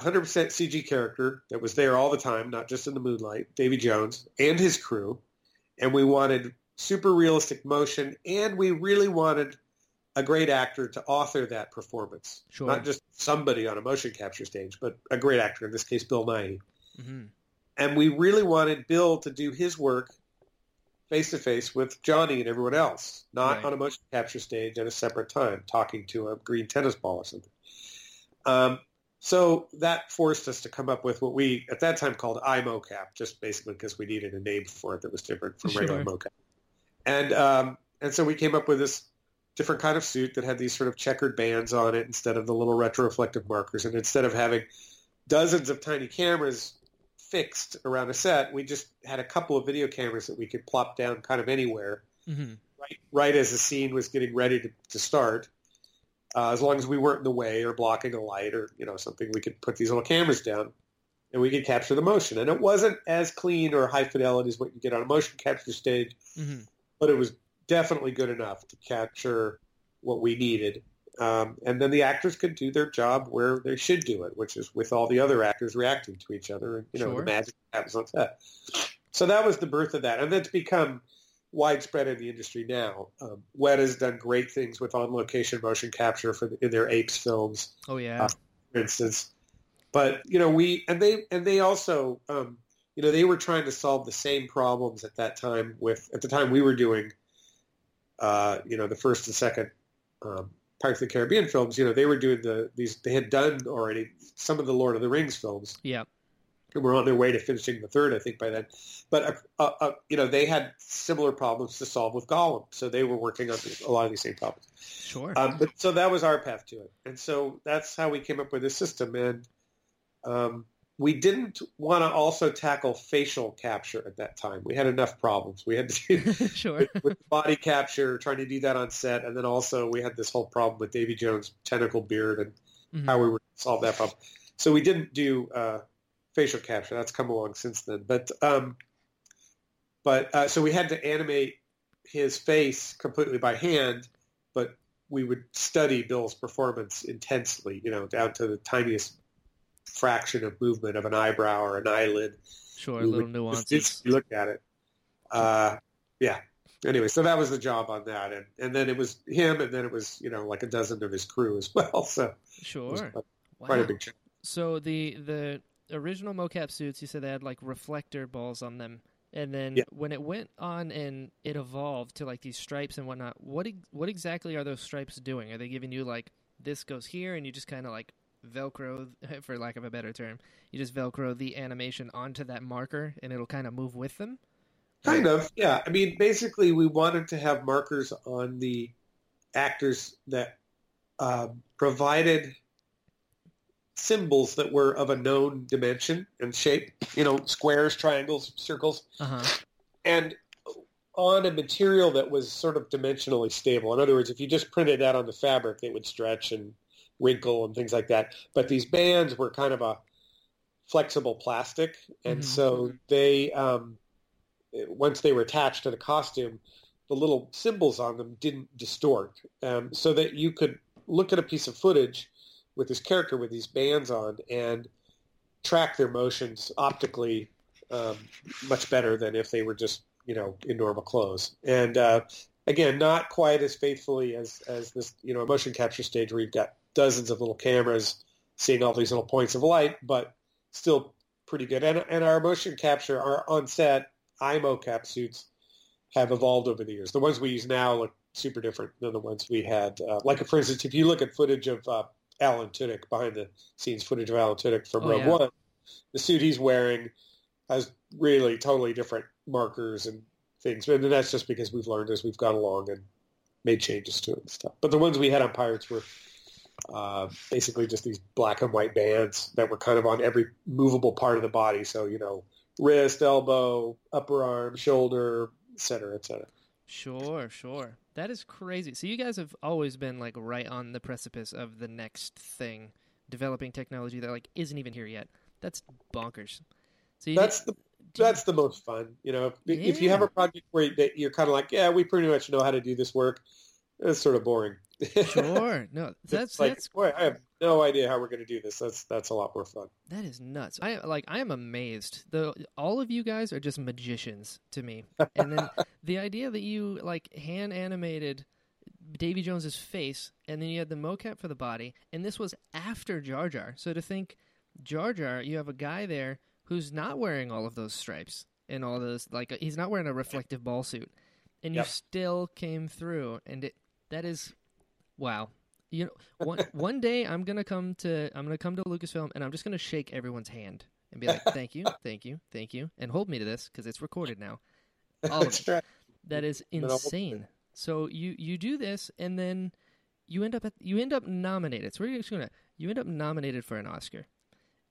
100% CG character that was there all the time, not just in the moonlight, Davy Jones and his crew. And we wanted super realistic motion and we really wanted a great actor to author that performance. Sure. Not just somebody on a motion capture stage, but a great actor, in this case, Bill Nighy. hmm And we really wanted Bill to do his work face to face with Johnny and everyone else, not Right. on a motion capture stage at a separate time, talking to a green tennis ball or something. Um, so that forced us to come up with what we at that time called iMocap, just basically because we needed a name for it that was different from regular mocap. And um, and so we came up with this different kind of suit that had these sort of checkered bands on it instead of the little retroreflective markers, and instead of having dozens of tiny cameras fixed around a set, we just had a couple of video cameras that we could plop down kind of anywhere hmm right, right as the scene was getting ready to, to start. Uh, as long as we weren't in the way or blocking a light or you know something, we could put these little cameras down and we could capture the motion. And it wasn't as clean or high fidelity as what you get on a motion capture stage, hmm but it was definitely good enough to capture what we needed. Um, and then the actors could do their job where they should do it, which is with all the other actors reacting to each other and you know Sure. the magic happens on set. So that was the birth of that, and that's become widespread in the industry now. Um, Weta has done great things with on-location motion capture for the, in their apes films Oh yeah. Uh, for instance. But you know, we and they and they also, um, you know, they were trying to solve the same problems at that time. With at the time we were doing, uh, you know, the first and second um, Pirates of the Caribbean films. You know, they were doing the these. They had done already some of the Lord of the Rings films, yeah. and were on their way to finishing the third, I think, by then. But uh, uh, uh, you know, they had similar problems to solve with Gollum, so they were working on a lot of these same problems. Sure. Um, but so that was our path to it, and so that's how we came up with this system. And um, we didn't want to also tackle facial capture at that time. We had enough problems. We had to do sure. with, with body capture, trying to do that on set, and then also we had this whole problem with Davy Jones' tentacle beard and Mhm. how we were to solve that problem. So we didn't do uh, facial capture. That's come along since then. But um, but uh, so we had to animate his face completely by hand, but we would study Bill's performance intensely, you know, down to the tiniest fraction of movement of an eyebrow or an eyelid. Sure, little would nuances. just look at it. Uh, yeah. Anyway, so that was the job on that, and and then it was him, and then it was you know like a dozen of his crew as well. So Sure. quite, Wow. quite a big job. So the the original mocap suits, you said they had like reflector balls on them, and then Yeah. when it went on and it evolved to like these stripes and whatnot, what what exactly are those stripes doing? Are they giving you like this goes here, and you just kind of like velcro, for lack of a better term, you just velcro the animation onto that marker, and it'll kind of move with them? Kind of, yeah. I mean, basically, we wanted to have markers on the actors that um, provided symbols that were of a known dimension and shape. You know, squares, triangles, circles, Uh huh. and on a material that was sort of dimensionally stable. In other words, if you just printed that on the fabric, it would stretch and wrinkle and things like that. But these bands were kind of a flexible plastic, and Mhm. so they um, once they were attached to the costume, the little symbols on them didn't distort, um, so that you could look at a piece of footage with this character with these bands on and track their motions optically um, much better than if they were just you know in normal clothes. And uh, again, not quite as faithfully as as this you know a motion capture stage where you've got dozens of little cameras seeing all these little points of light, but still pretty good. And and our motion capture, our on set iMocap suits have evolved over the years. The ones we use now look super different than the ones we had. Uh, like for instance, if you look at footage of uh, Alan Tudyk behind the scenes footage of Alan Tudyk from Oh, Rogue yeah. One, the suit he's wearing has really totally different markers and things. And that's just because we've learned as we've gone along and made changes to it and stuff. But the ones we had on Pirates were uh, basically just these black and white bands that were kind of on every movable part of the body. So, you know, wrist, elbow, upper arm, shoulder, et cetera, et cetera. Sure, sure. That is crazy. So you guys have always been like right on the precipice of the next thing, developing technology that like isn't even here yet. That's bonkers. So you That's the that's the most fun. You know, if, if you have a project where that you're kind of like, yeah, we pretty much know how to do this work, it's sort of boring. Sure. No, that's like, that's boy, I have no idea how we're going to do this. That's that's a lot more fun. that is nuts. I like I am amazed. The all of you guys are just magicians to me. And then the idea that you like hand animated Davy Jones's face and then you had the mocap for the body and this was after Jar Jar. So to think Jar Jar, you have a guy there who's not wearing all of those stripes and all those like he's not wearing a reflective ball suit and you Yep. still came through and it that is wow. You know, one one day I'm gonna come to I'm gonna come to Lucasfilm and I'm just gonna shake everyone's hand and be like, "Thank you, thank you, thank you," and hold me to this because it's recorded now. All of That's it. right. That is Then I'll hold insane. So you you do this and then you end up at, you end up nominated. So we're just gonna you end up nominated for an Oscar,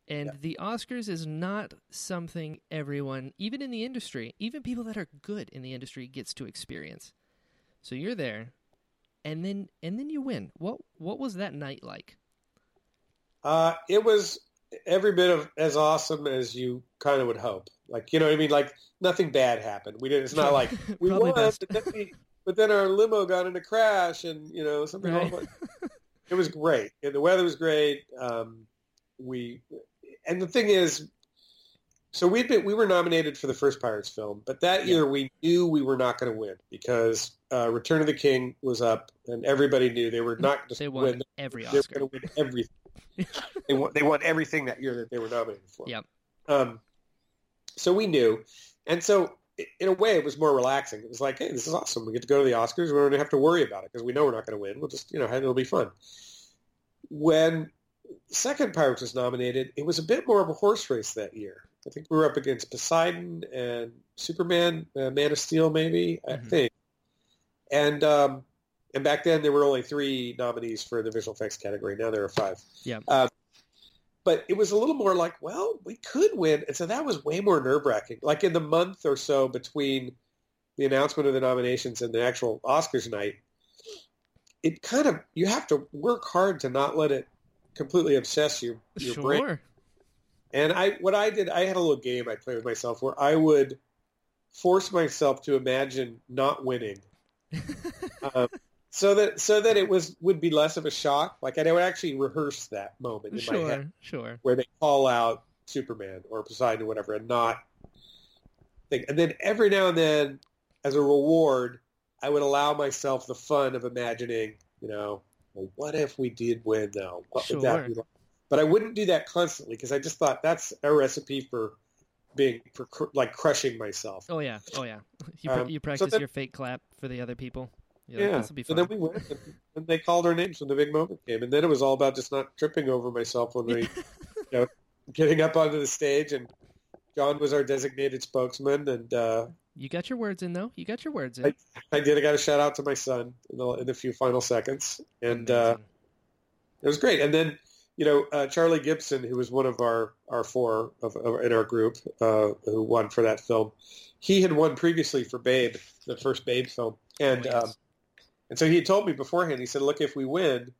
and Yeah. the Oscars is not something everyone, even in the industry, even people that are good in the industry, gets to experience. So you're there, and then and then you win. What what was that night like? Uh, it was every bit of as awesome as you kind of would hope. Like you know, what I mean, like nothing bad happened. We didn't. It's not like we won, but then, we, but then our limo got in a crash, and you know something. Right. wrong. It was great. And the weather was great. Um, we and the thing is, so we been we were nominated for the first Pirates film, but that Yeah. year we knew we were not going to win because uh, Return of the King was up, and everybody knew they were not gonna won win. every They were going to win everything. they won. They won everything that year that they were nominated for. Yep. Um, so we knew, and so in a way, it was more relaxing. It was like, hey, this is awesome. We get to go to the Oscars. We don't have to worry about it because we know we're not going to win. We'll just, you know, it'll be fun. When second Pirates was nominated, it was a bit more of a horse race that year. I think we were up against Poseidon and Superman, uh, Man of Steel, maybe I Mhm. think. And um, and back then there were only three nominees for the visual effects category. Now there are five. Yeah. Um, but it was a little more like, well, we could win, and so that was way more nerve wracking. Like in the month or so between the announcement of the nominations and the actual Oscars night, it kind of you have to work hard to not let it completely obsess your your brain. Sure. And I, what I did, I had a little game I played with myself where I would force myself to imagine not winning, um, so that so that it was would be less of a shock. Like I would actually rehearse that moment in my head Sure, sure. where they call out Superman or Poseidon or whatever, and not think. And then every now and then, as a reward, I would allow myself the fun of imagining, you know, well, what if we did win though? What would that be like? But I wouldn't do that constantly because I just thought that's a recipe for being for cr- like crushing myself. Oh yeah, oh yeah. You, Um, you so practice then- your fake clap for the other people. You're like, yeah. this will be So then we went, and, and they called our names when the big moment came, and then it was all about just not tripping over myself when we, you know, getting up onto the stage, and John was our designated spokesman, and uh, you got your words in though. You got your words in. I, I did. I got a shout out to my son in the, in the few final seconds, and uh, it was great. And then, you know, uh, Charlie Gibson, who was one of our our four of, of in our group, uh, who won for that film, he had won previously for Babe, the first Babe film, and Oh, yes. um, and so he had told me beforehand. He said, "Look, if we win,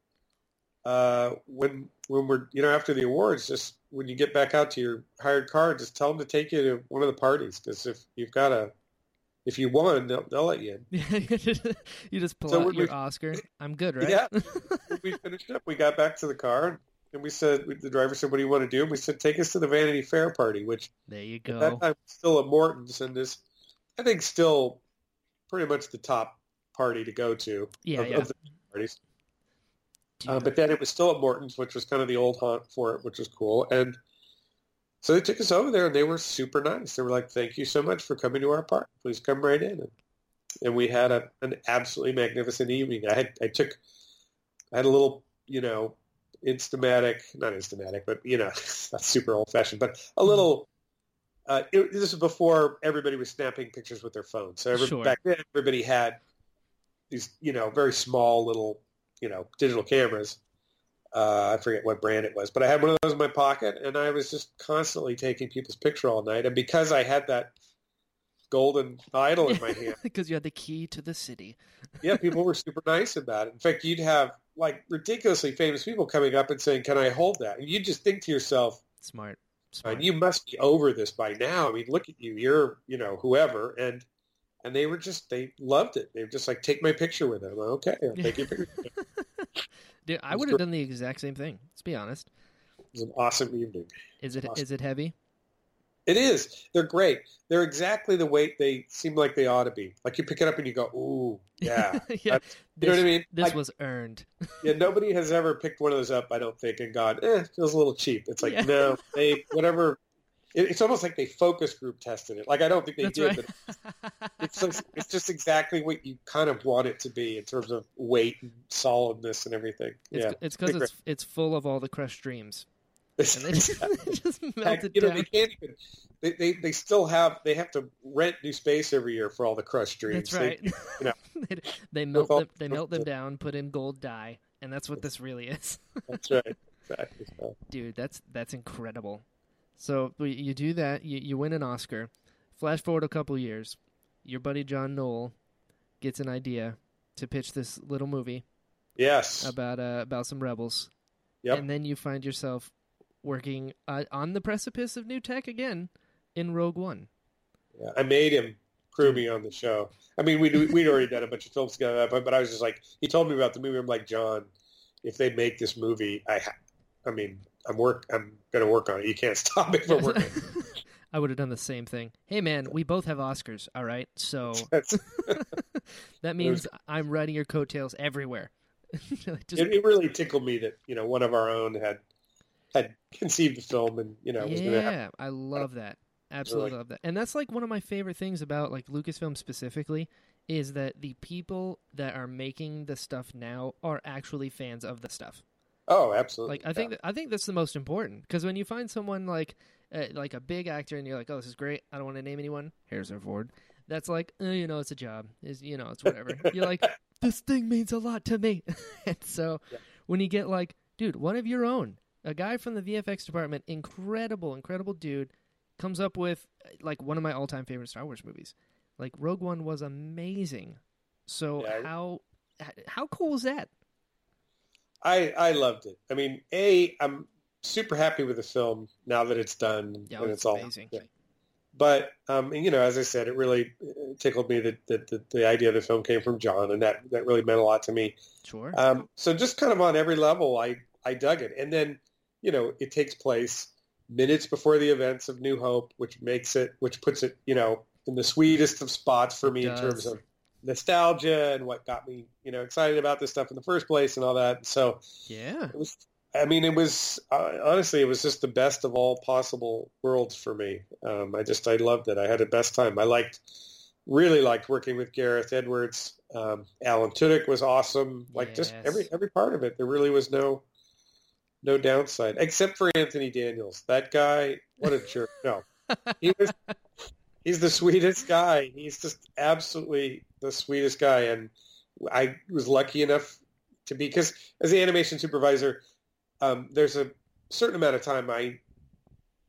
uh, when when we're you know after the awards, just when you get back out to your hired car, just tell them to take you to one of the parties because if you've got a if you won, they'll, they'll let you in." you just pull So out your Oscar. I'm good, right? Yeah. we finished up, we got back to the car, and we said, the driver said, what do you want to do? And we said, take us to the Vanity Fair party, which there you at go. that time still at Morton's, and this I think, still pretty much the top party to go to Yeah, of, yeah. of the parties. Uh, but then it was still at Morton's, which was kind of the old haunt for it, which was cool. And so they took us over there, and they were super nice. They were like, "Thank you so much for coming to our park. Please come right in." And, and we had a, an absolutely magnificent evening. I had I took I had a little, you know, Instamatic, not Instamatic, but you know, that's super old fashioned, but a little. Uh, it, this was before everybody was snapping pictures with their phones. So every, Sure. back then, everybody had these, you know, very small little, you know, digital cameras. Uh, I forget what brand it was, but I had one of those in my pocket, and I was just constantly taking people's picture all night. And because I had that golden idol in my hand, because you had the key to the city. yeah, people were super nice about it. In fact, you'd have like ridiculously famous people coming up and saying, "Can I hold that?" And you just think to yourself, Smart. "Uh, Smart. "You must be over this by now." I mean, look at you. You're, you know, whoever." And and they were just they loved it. They were just like, "Take my picture with it." I'm like, okay, I'll take your picture. Dude, I would have done the exact same thing. Let's be honest. It was an awesome evening. Is it is Awesome. it heavy? It is. They're great. They're exactly the weight they seem like they ought to be. Like you pick it up and you go, "Ooh, yeah." yeah. That's- you know what I mean? This Like, was earned. Yeah, nobody has ever picked one of those up, I don't think, and gone, eh, feels a little cheap. It's like, Yeah. no, they, whatever. It, it's almost like they focus group tested it. Like, I don't think they That's did, right. but it's, just, it's just exactly what you kind of want it to be in terms of weight and solidness and everything. It's yeah. it's because it's it's full of all the crushed dreams, and they just, they just melted you know, they can't even, they, they, they still have, they have to rent new space every year for all the crushed dreams. That's right. They, you know. they, they melt them. They melt them down. Put in gold dye, and that's what this really is, that's right. Exactly. So, dude. That's that's incredible. So you do that. You you win an Oscar. Flash forward a couple years, your buddy John Knoll gets an idea to pitch this little movie yes. about uh, about some rebels, Yep. and then you find yourself working uh, on the precipice of new tech again in Rogue One. Yeah, I made him crew me on the show. I mean, we'd, we'd already done a bunch of films together, but, but I was just like, he told me about the movie. I'm like, John, if they make this movie, I, ha- I mean, I'm work, I'm going to work on it. You can't stop me from working. I would have done the same thing. Hey man, we both have Oscars, all right? So that means I'm riding your coattails everywhere. Just, it, it really tickled me that you know one of our own had had conceived the film and you know was going to have. yeah, I love that. Absolutely love that. And that's like one of my favorite things about like Lucasfilm specifically is that the people that are making the stuff now are actually fans of the stuff. Oh, absolutely. Like I think that, I think that's the most important because when you find someone like uh, like a big actor and you're like, oh, this is great. I don't want to name anyone. Harrison Ford. That's like, oh, you know, it's a job. Is you know, it's whatever. you're like, this thing means a lot to me. and so Yeah. when you get like, dude, one of your own, a guy from the VFX department, incredible, incredible dude, comes up with uh, like one of my all-time favorite Star Wars movies. Like Rogue One was amazing. So Yeah. how how cool was that? I I loved it. I mean, a I'm super happy with the film now that it's done Yeah, and it's all. amazing. yeah. but um, you know, as I said, it really uh, tickled me that, that, that the idea of the film came from John, and that that really meant a lot to me. Sure. Um, so just kind of on every level, I I dug it, and then you know, it takes place minutes before the events of New Hope, which makes it, which puts it, you know, in the sweetest of spots for me in terms of nostalgia and what got me, you know, excited about this stuff in the first place and all that. So yeah. it was, I mean, it was uh, honestly, it was just the best of all possible worlds for me. Um, I just, I loved it. I had the best time. I liked, really liked working with Gareth Edwards. Um, Alan Tudyk was awesome. Like just every every part of it. There really was no no downside except for Anthony Daniels. That guy, what a jerk! No, he was. He's the sweetest guy. He's just absolutely the sweetest guy, and I was lucky enough to be because as the animation supervisor, um, there's a certain amount of time I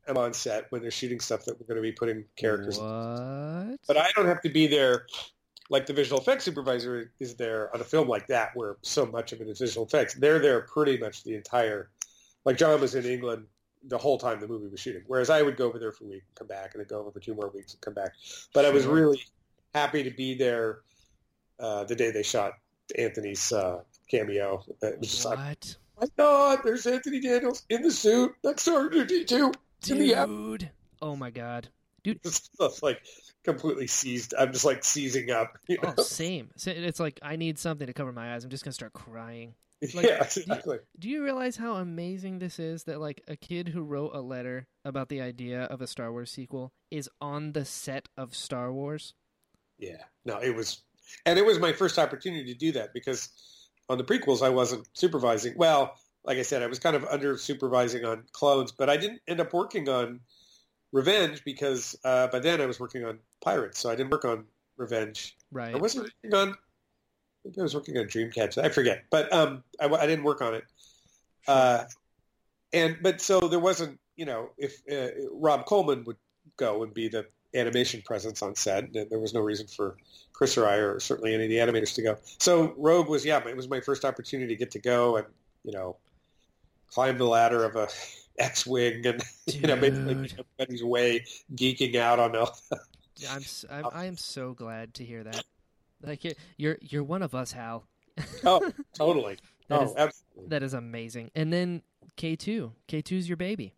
am on set when they're shooting stuff that we're going to be putting characters. What? But I don't have to be there like the visual effects supervisor is there on a film like that where so much of it is visual effects. They're there pretty much the entire, like John was in England the whole time the movie was shooting, whereas I would go over there for a week and come back and then go over for two more weeks and come back. But I was really happy to be there uh, the day they shot Anthony's uh, cameo. It was just like, what? my God, there's Anthony Daniels in the suit next to R2D2. in the app. Dude. Oh my god. Dude, it's just like completely seized. I'm just like seizing up. you know? Oh, same. It's like I need something to cover my eyes. I'm just gonna start crying. like, yeah, do you- exactly. Do you realize how amazing this is that like a kid who wrote a letter about the idea of a Star Wars sequel is on the set of Star Wars? Yeah, no, it was, and it was my first opportunity to do that because on the prequels I wasn't supervising. Well, like I said, I was kind of under supervising on clones, but I didn't end up working on Revenge because uh, by then I was working on Pirates, so I didn't work on Revenge. Right. I wasn't working on. Maybe I was working on Dreamcatcher. I forget, but um, I, I didn't work on it. Uh, and but so there wasn't, you know, if uh, Rob Coleman would go and be the animation presence on set, and there was no reason for Chris or I, or certainly any of the animators to go. So Rogue was, yeah, it was my first opportunity to get to go and you know climb the ladder of a X-wing and you know Dude. everybody's way geeking out on all. I'm, s- I'm I am so glad to hear that. Like you're you're, one of us, Hal. Oh, totally. That oh, is- absolutely. That is amazing. And then K2. K2's your baby.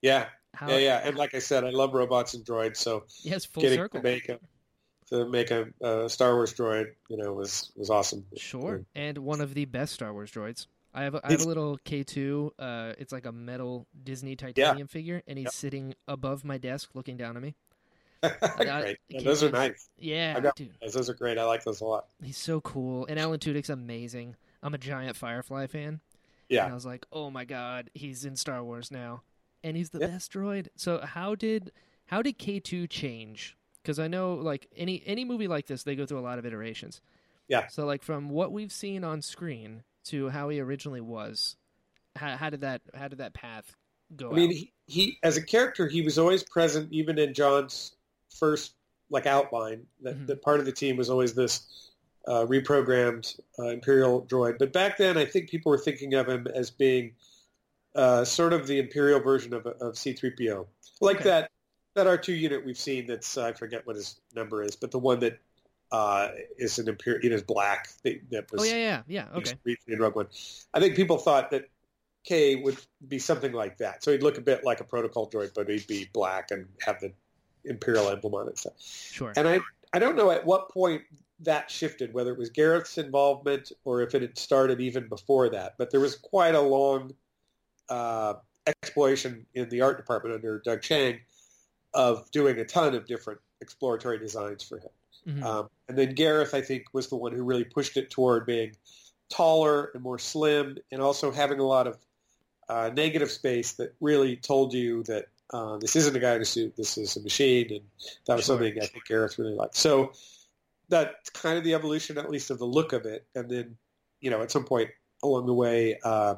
Yeah, How, yeah, yeah. And like I said, I love robots and droids, so Yes, full getting circle. to make a to make a, uh Star Wars droid, you know, was was awesome. Sure. And one of the best Star Wars droids. I have a, I have a little K2. Uh, it's like a metal Disney titanium figure, and he's Yep. sitting above my desk looking down at me. great. Yeah, those are nice. Yeah, got dude, those. Are great. I like those a lot. he's so cool. And Alan Tudyk's amazing. I'm a giant Firefly fan. And Yeah. I was like, oh my god, he's in Star Wars now, and he's the Yeah. best droid. So how did how did K two change? Because I know like any any movie like this, they go through a lot of iterations. Yeah. So like from what we've seen on screen to how he originally was, how, how did that how did that path go? I mean, he, he as a character, he was always present, even in John's first like outline. That, Mhm. that part of the team was always this uh, reprogrammed uh, Imperial droid. But back then, I think people were thinking of him as being uh, sort of the Imperial version of, of C-3PO, like Okay. that that R2 unit we've seen. That's I forget what his number is, but the one that uh, is an Imperial, it is black. That, that was oh yeah, yeah, yeah. Okay. briefly in Rogue One. I think people thought that K would be something like that. So he'd look a bit like a protocol droid, but he'd be black and have the Imperial emblem on it. So. Sure. And I, I don't know at what point that shifted, whether it was Gareth's involvement or if it had started even before that. But there was quite a long uh, exploration in the art department under Doug Chiang of doing a ton of different exploratory designs for him. Mhm. Um, and then Gareth, I think, was the one who really pushed it toward being taller and more slim, and also having a lot of uh, negative space that really told you that uh, this isn't a guy in a suit, this is a machine, and that was Sure. something I think Gareth really liked. So that's kind of the evolution, at least of the look of it. And then, you know, at some point along the way, uh,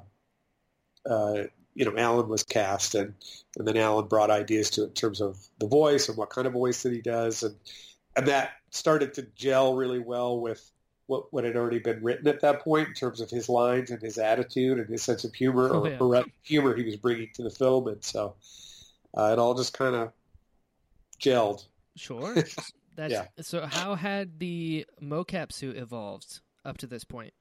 uh, you know, Alan was cast, and, and then Alan brought ideas to it in terms of the voice and what kind of voice that he does, and and that started to gel really well with what what had already been written at that point in terms of his lines and his attitude and his sense of humor Oh, or, yeah. or humor he was bringing to the film, and so uh, it all just kind of gelled. Sure. That's Yeah. so. How had the mocap suit evolved up to this point?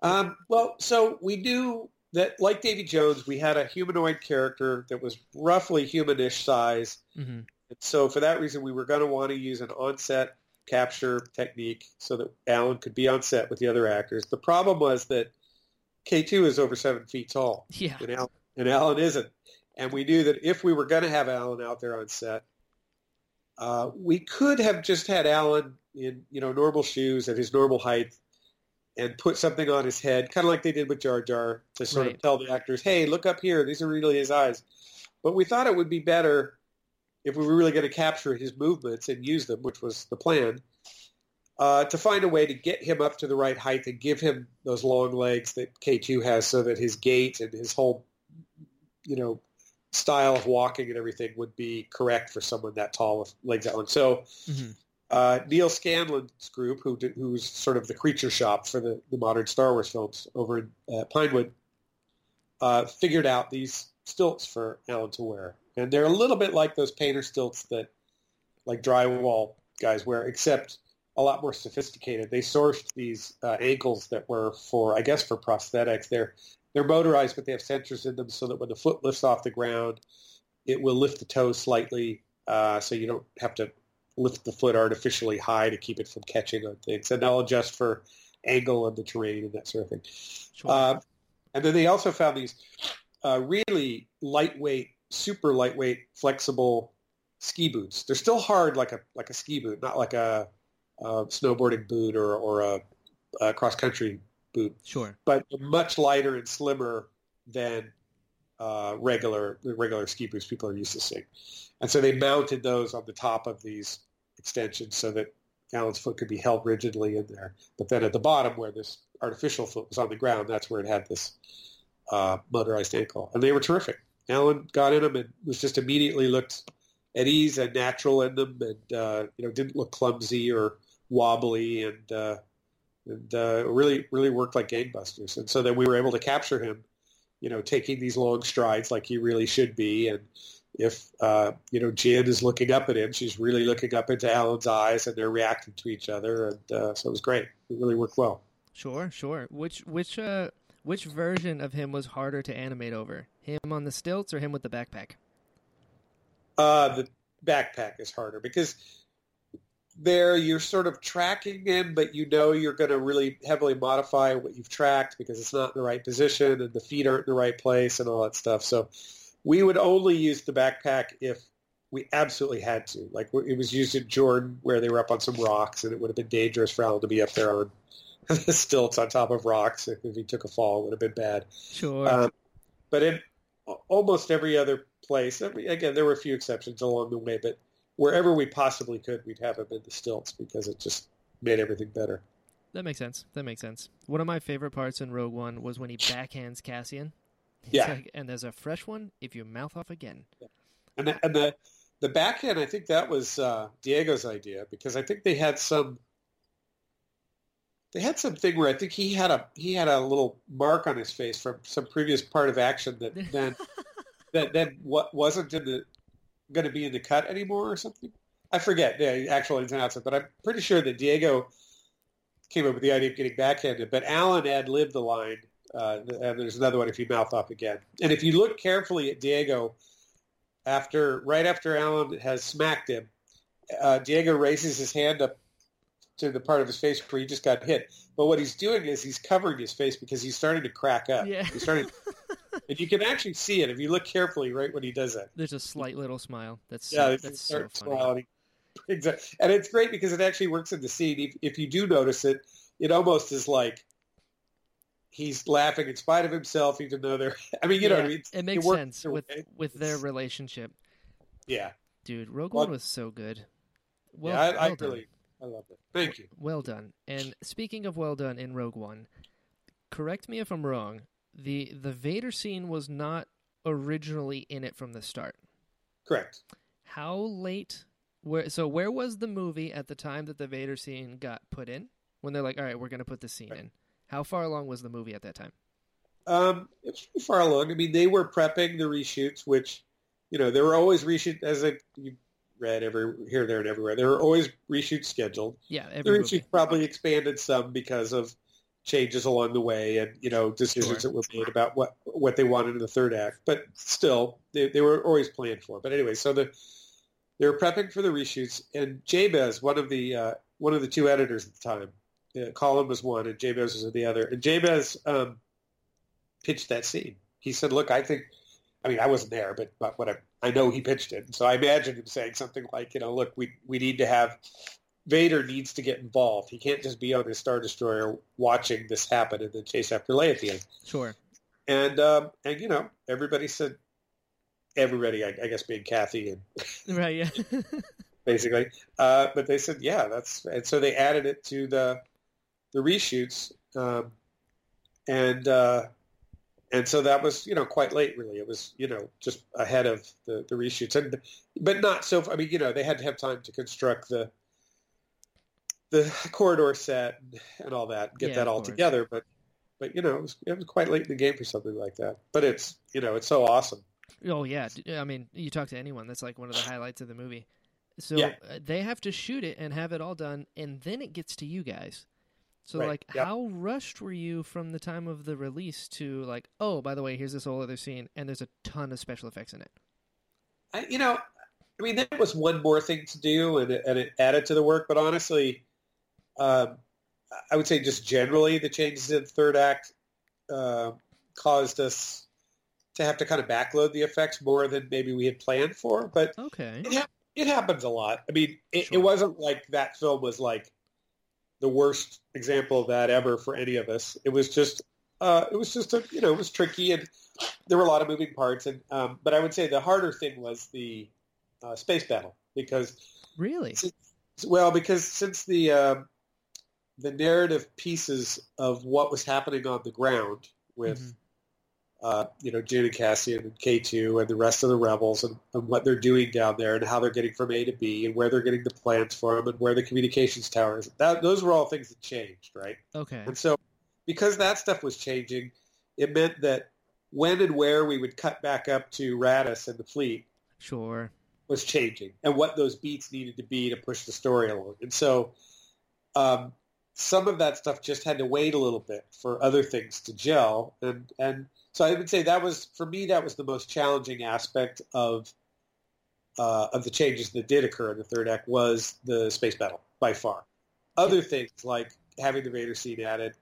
Um, well, so we knew that, like Davy Jones, we had a humanoid character that was roughly humanish size. Mm-hmm. And so for that reason, we were going to want to use an on-set capture technique so that Alan could be on set with the other actors. The problem was that K2 is over seven feet tall, Yeah. and, Al- and Alan isn't. And we knew that if we were going to have Alan out there on set, uh, we could have just had Alan in you know normal shoes at his normal height and put something on his head, kind of like they did with Jar Jar, to sort Right. of tell the actors, "Hey, look up here. These are really his eyes." But we thought it would be better if we were really going to capture his movements and use them, which was the plan, uh, to find a way to get him up to the right height and give him those long legs that K2 has so that his gait and his whole, you know, style of walking and everything would be correct for someone that tall with legs that long. So hmm uh, Neal Scanlan's group, who did, who's sort of the creature shop for the, the modern Star Wars films over in uh, Pinewood, uh, figured out these stilts for Alan to wear, and they're a little bit like those painter stilts that like drywall guys wear, except a lot more sophisticated. They sourced these uh, ankles that were for, I guess, for prosthetics. They're they're motorized, but they have sensors in them so that when the foot lifts off the ground, it will lift the toes slightly, uh, so you don't have to lift the foot artificially high to keep it from catching on things, and they'll adjust for angle and the terrain and that sort of thing. Sure. Uh, and then they also found these uh, really lightweight, super lightweight, flexible ski boots. They're still hard like a like a ski boot, not like a, a snowboarding boot or or a, a cross country boot, sure. but much lighter and slimmer than uh, regular the regular ski boots people are used to seeing. And so they mounted those on the top of these extensions so that Alan's foot could be held rigidly in there. But then at the bottom, where this artificial foot was on the ground, that's where it had this uh, motorized ankle. And they were terrific. Alan got in them and was just immediately looked at ease and natural in them, and uh, you know didn't look clumsy or wobbly, and uh, and uh, really really worked like gangbusters. And so then we were able to capture him, you know, taking these long strides like he really should be, and if uh, you know Jyn is looking up at him, she's really looking up into Alan's eyes, and they're reacting to each other, and uh, so it was great. It really worked well. Sure, sure. Which which uh which version of him was harder to animate over? Him on the stilts or him with the backpack? Uh, the backpack is harder because there you're sort of tracking him, but you know you're going to really heavily modify what you've tracked because it's not in the right position and the feet aren't in the right place and all that stuff. So we would only use the backpack if we absolutely had to. Like it was used in Jordan where they were up on some rocks and it would have been dangerous for Alan to be up there on stilts on top of rocks. If he took a fall, it would have been bad. Sure. Um, but in almost every other place, I mean, again, there were a few exceptions along the way, but wherever we possibly could, we'd have him in the stilts because it just made everything better. that makes sense. That makes sense. One of my favorite parts in Rogue One was when he backhands Cassian. He's Yeah. like, and there's a fresh one if you mouth off again. And the, and the the backhand, I think that was uh, Diego's idea because I think they had some they had something where I think he had a he had a little mark on his face from some previous part of action that then that then what wasn't in the going to be in the cut anymore or something. I forget the actual ins and outs of it, but I'm pretty sure that Diego came up with the idea of getting backhanded, but Alan ad libbed the line. Uh, and there's another one if you mouth off again. And if you look carefully at Diego, after right after Alan has smacked him, uh, Diego raises his hand up to the part of his face where he just got hit. But what he's doing is he's covering his face because he's starting to crack up. Yeah. He's starting, and you can actually see it if you look carefully right when he does that. There's a slight little smile. That's Yeah, so, it's that's so funny. Exactly. And it's great because it actually works in the scene. If, if you do notice it, it almost is like he's laughing in spite of himself, even though they're. I mean, you know, Yeah, what I mean? it makes works sense with way. with their relationship. Yeah, Dude, Rogue Well- One was so good. Well, yeah, I, I well done. really, I love it. Thank you. Well done. And speaking of well done in Rogue One, correct me if I'm wrong. The the Vader scene was not originally in it from the start. Correct. How late? Where? So where was the movie at the time that the Vader scene got put in? When they're like, all right, we're going to put the scene in. How far along was the movie at that time? Um, it's pretty far along. I mean, they were prepping the reshoots, which, you know, there were always reshoots as a you read every here, there, and everywhere. There were always reshoots scheduled. Yeah, The reshoots movie. probably expanded some because of changes along the way and you know decisions Sure. that were made about what what they wanted in the third act. But still, they, they were always planned for. But anyway, so the they were prepping for the reshoots, and Jabez, one of the uh, one of the two editors at the time, uh, Colin was one, and Jabez was the other. And Jabez um, pitched that scene. He said, "Look, I think." I mean, I wasn't there, but, but what I, I know he pitched it. So I imagine him saying something like, you know, look, we we need to have Vader needs to get involved. He can't just be on his Star Destroyer watching this happen and then chase after Leia at the end. Sure. And um, and you know, everybody said, everybody, I, I guess, being Kathy and Right. Yeah. basically. Uh, but they said, yeah, that's and so they added it to the the reshoots, um, and uh, and so that was you know quite late. Really, it was you know just ahead of the the reshoots, and but not so. I mean, you know, they had to have time to construct the the corridor set and, all that, get Yeah, that all course. together. But but you know, it was, it was quite late in the game for something like that. But it's you know, it's so awesome. Oh yeah, I mean, you talk to anyone, that's like one of the highlights of the movie. So Yeah. uh, they have to shoot it and have it all done, and then it gets to you guys. So Right, like, yep. how rushed were you from the time of the release to like, oh, by the way, here's this whole other scene, and there's a ton of special effects in it. I, you know, I mean, that was one more thing to do, and it, and it added to the work. But honestly, um, I would say just generally, the changes in the third act uh, caused us to have to kind of backload the effects more than maybe we had planned for. But Okay. it, hap- it happens a lot. I mean, it, Sure. it wasn't like that film was like the worst example of that ever for any of us. It was just, uh, it was just a, you know, it was tricky and there were a lot of moving parts. And um, but I would say the harder thing was the uh, space battle because, Really? well, because since the um, the narrative pieces of what was happening on the ground with Mhm. uh, you know, June and Cassian and K2 and the rest of the rebels and, and what they're doing down there and how they're getting from A to B and where they're getting the plans for them and where the communications tower is. That, those were all things that changed, right? Okay. And so because that stuff was changing, it meant that when and where we would cut back up to Raddus and the fleet Sure. was changing and what those beats needed to be to push the story along. And so um, some of that stuff just had to wait a little bit for other things to gel. And, and so I would say that was, for me, that was the most challenging aspect of uh, of the changes that did occur in the third act was the space battle by far. Other things like having the Vader scene added,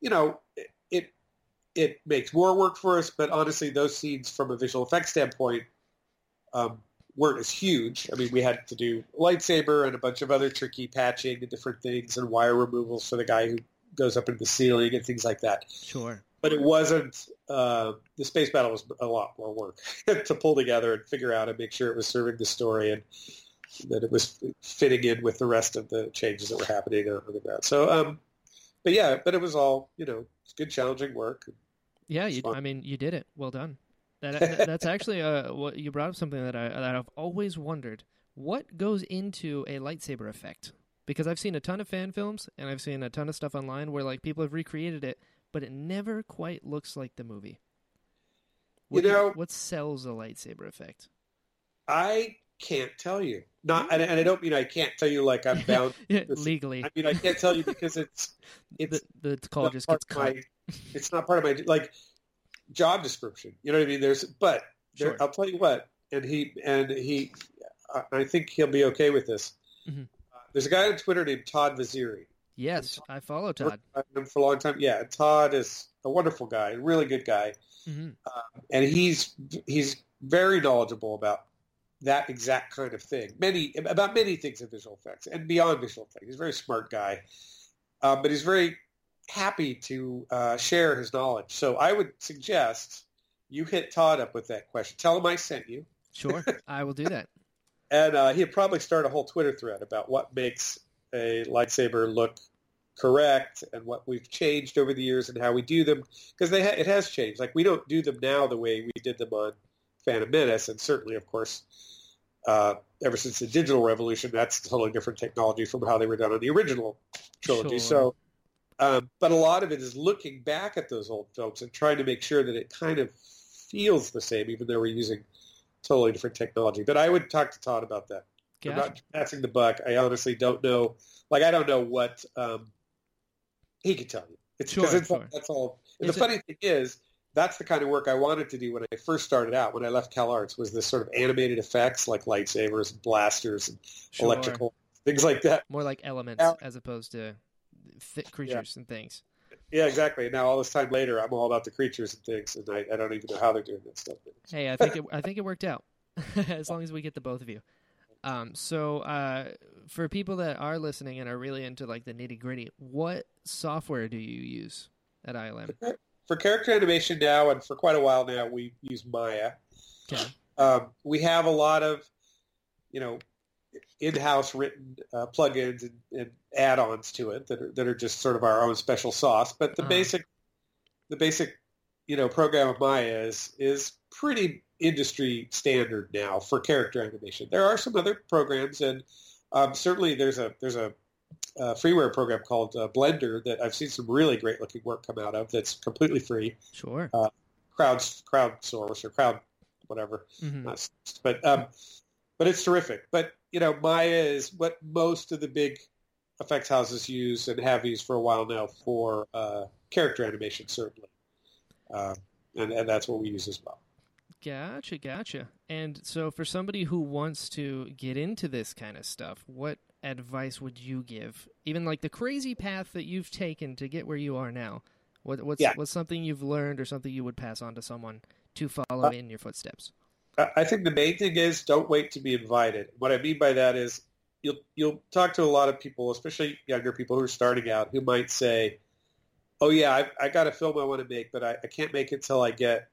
you know, it, it it makes more work for us. But honestly, those scenes from a visual effects standpoint um, weren't as huge. I mean, we had to do lightsaber and a bunch of other tricky patching and different things and wire removals for the guy who goes up into the ceiling and things like that. Sure. But it wasn't. Uh, the space battle was a lot more work to pull together and figure out and make sure it was serving the story and that it was fitting in with the rest of the changes that were happening on the ground. So, um, but yeah, but it was all you know, good, challenging work. Yeah, you. I mean, you did it. Well done. That, that- that's actually uh, what you brought up something that I that I've always wondered. What goes into a lightsaber effect? Because I've seen a ton of fan films and I've seen a ton of stuff online where like people have recreated it, but it never quite looks like the movie. What You know- what sells a lightsaber effect? I can't tell you. Not, and, and I don't mean I can't tell you like I'm bound. Yeah, legally, I mean I can't tell you because it's it's the the call just gets cut. my, it's not part of my like job description. You know what I mean? There's, but there, Sure. I'll tell you what. And he and he, I- I think he'll be okay with this. Mhm. Uh, there's a guy on Twitter named Todd Vaziri. Yes, I follow Todd. I've him for a long time. Yeah, Todd is a wonderful guy, a really good guy, hmm and he's he's very knowledgeable about that exact kind of thing. Many about many things in visual effects and beyond visual effects. He's a very smart guy, um, but he's very happy to uh, share his knowledge. So I would suggest you hit Todd up with that question. Tell him I sent you, Sure, I will do that. and uh, he'd probably start a whole Twitter thread about what makes a lightsaber look correct and what we've changed over the years and how we do them because they ha- it has changed. Like we don't do them now the way we did them on Phantom Menace, and certainly, of course, uh, ever since the digital revolution, that's a totally different technology from how they were done on the original trilogy. Sure. So, um, but a lot of it is looking back at those old films and trying to make sure that it kind of feels the same, even though we're using totally different technology. But I would talk to Todd about that. I'm not passing the buck. I honestly don't know. Like I don't know what um, he could tell you. It's because Sure, sure. that's all. And Is the it- funny thing is, that's the kind of work I wanted to do when I first started out. When I left Cal Arts, was this sort of animated effects like lightsabers, and blasters, and Sure. electrical things like that. More like elements Now- as opposed to creatures and things. Yeah, exactly. Now all this time later, I'm all about the creatures and things, and I, I don't even know how they're doing that stuff. Hey, I think it, I think it worked out. as long as we get the both of you. Um, so uh, for people that are listening and are really into like the nitty gritty, what software do you use at ILM? For character animation now, and for quite a while now, we use Maya. Okay. Um, we have a lot of, you know, in-house written uh, plugins and, and add-ons to it that are, that are just sort of our own special sauce. But the Uh-huh. basic, the basic, you know, program of Maya is is pretty industry standard now for character animation. There are some other programs, and um, certainly there's a there's a, uh freeware program called uh, Blender that I've seen some really great looking work come out of. That's completely free, Sure. crowd crowdsource or crowd whatever Mhm. not but um, but it's terrific. But you know, Maya is what most of the big effects houses use and have used for a while now for uh, character animation, certainly, uh, and and that's what we use as well. Gotcha, gotcha. And so, for somebody who wants to get into this kind of stuff, what advice would you give? Even like the crazy path that you've taken to get where you are now. What, what's Yeah. what's something you've learned or something you would pass on to someone to follow Uh, in your footsteps? I think the main thing is don't wait to be invited. What I mean by that is you'll you'll talk to a lot of people, especially younger people who are starting out, who might say, "Oh yeah, I, I got a film I want to make, but I, I can't make it till I get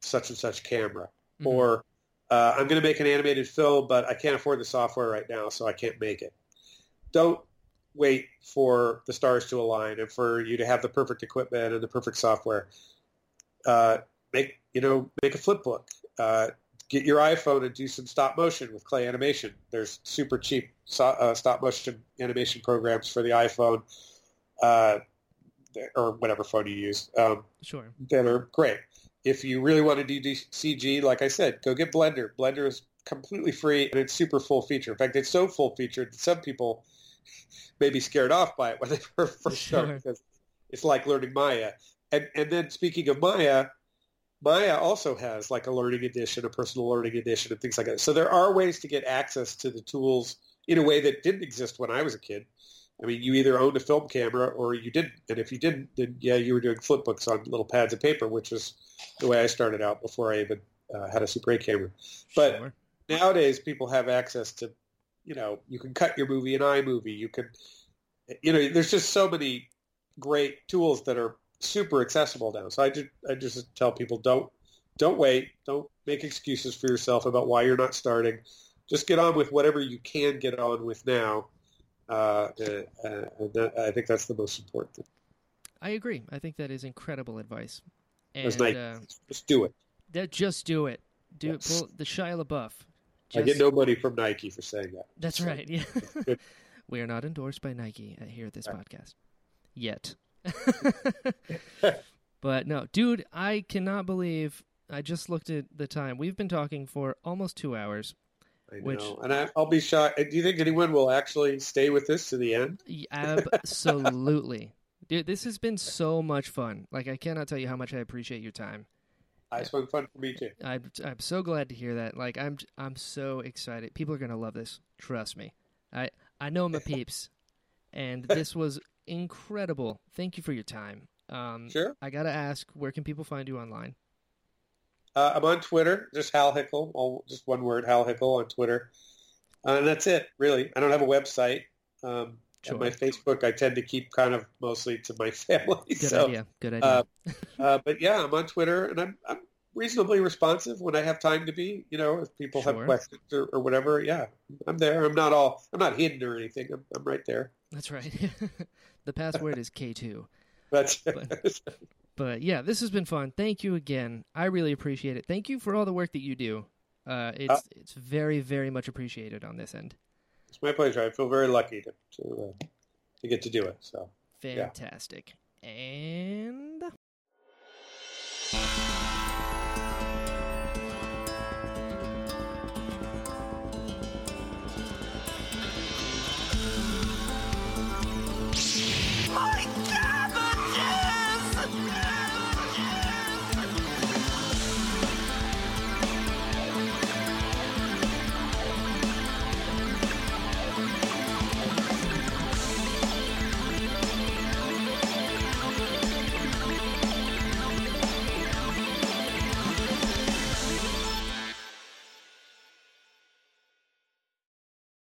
such and such camera." Mhm. or uh, I'm going to make an animated film, but I can't afford the software right now, so I can't make it. Don't wait for the stars to align and for you to have the perfect equipment and the perfect software. Uh, make you know make a flip book. Uh, get your iPhone and do some stop motion with Clay Animation. There's super cheap so, uh, stop motion animation programs for the iPhone uh, or whatever phone you use. Um, Sure. that are great. If you really want to do CG, like I said, go get Blender. Blender is completely free and it's super full feature. In fact, it's so full featured that some people may be scared off by it when they first start Sure. because it's like learning Maya. And and then speaking of Maya, Maya also has like a learning edition, a personal learning edition, and things like that. So there are ways to get access to the tools in a way that didn't exist when I was a kid. I mean, you either owned a film camera or you didn't. And if you didn't, then yeah, you were doing flip books on little pads of paper, which was the way I started out before I even uh, had a Super 8 camera. But sure. nowadays, people have access to, you know, you can cut your movie in iMovie. You can, you know, there's just so many great tools that are super accessible now. So I just, I just tell people don't, don't wait. Don't make excuses for yourself about why you're not starting. Just get on with whatever you can get on with now. Uh, uh, uh, and that, I think that's the most important thing. I agree. I think that is incredible advice. And nice. uh, Just do it. that just do it. Do Yes. it. Pull the Shia LaBeouf. I get no money from Nike for saying that. That's So, right. Yeah. we are not endorsed by Nike uh, here at this Right. podcast yet. but no, dude, I cannot believe I just looked at the time. We've been talking for almost two hours. I know. And I, I'll be shocked. Do you think anyone will actually stay with this to the end? Absolutely. Dude, this has been so much fun. Like I cannot tell you how much I appreciate your time. Ah, it's been fun for me too. I'm I'm so glad to hear that. Like I'm I'm so excited. People are gonna love this. Trust me. I I know my peeps, and this was incredible. Thank you for your time. Um, Sure. I gotta ask, where can people find you online? Uh, I'm on Twitter, just Hal Hickel, all, just one word, Hal Hickel on Twitter. Uh, and that's it, really. I don't have a website. Um, Sure. And my Facebook, I tend to keep kind of mostly to my family. Good so, idea. Good idea. uh, uh, but yeah, I'm on Twitter, and I'm, I'm reasonably responsive when I have time to be. You know, if people Sure. have questions or, or whatever, yeah, I'm there. I'm not all, I'm not hidden or anything. I'm, I'm right there. That's right. the password is K two. That's But- But yeah, this has been fun. Thank you again. I really appreciate it. Thank you for all the work that you do. Uh, it's Uh, it's very very much appreciated on this end. it's my pleasure. I feel very lucky to to, uh, to get to do it. So. Yeah. Fantastic. And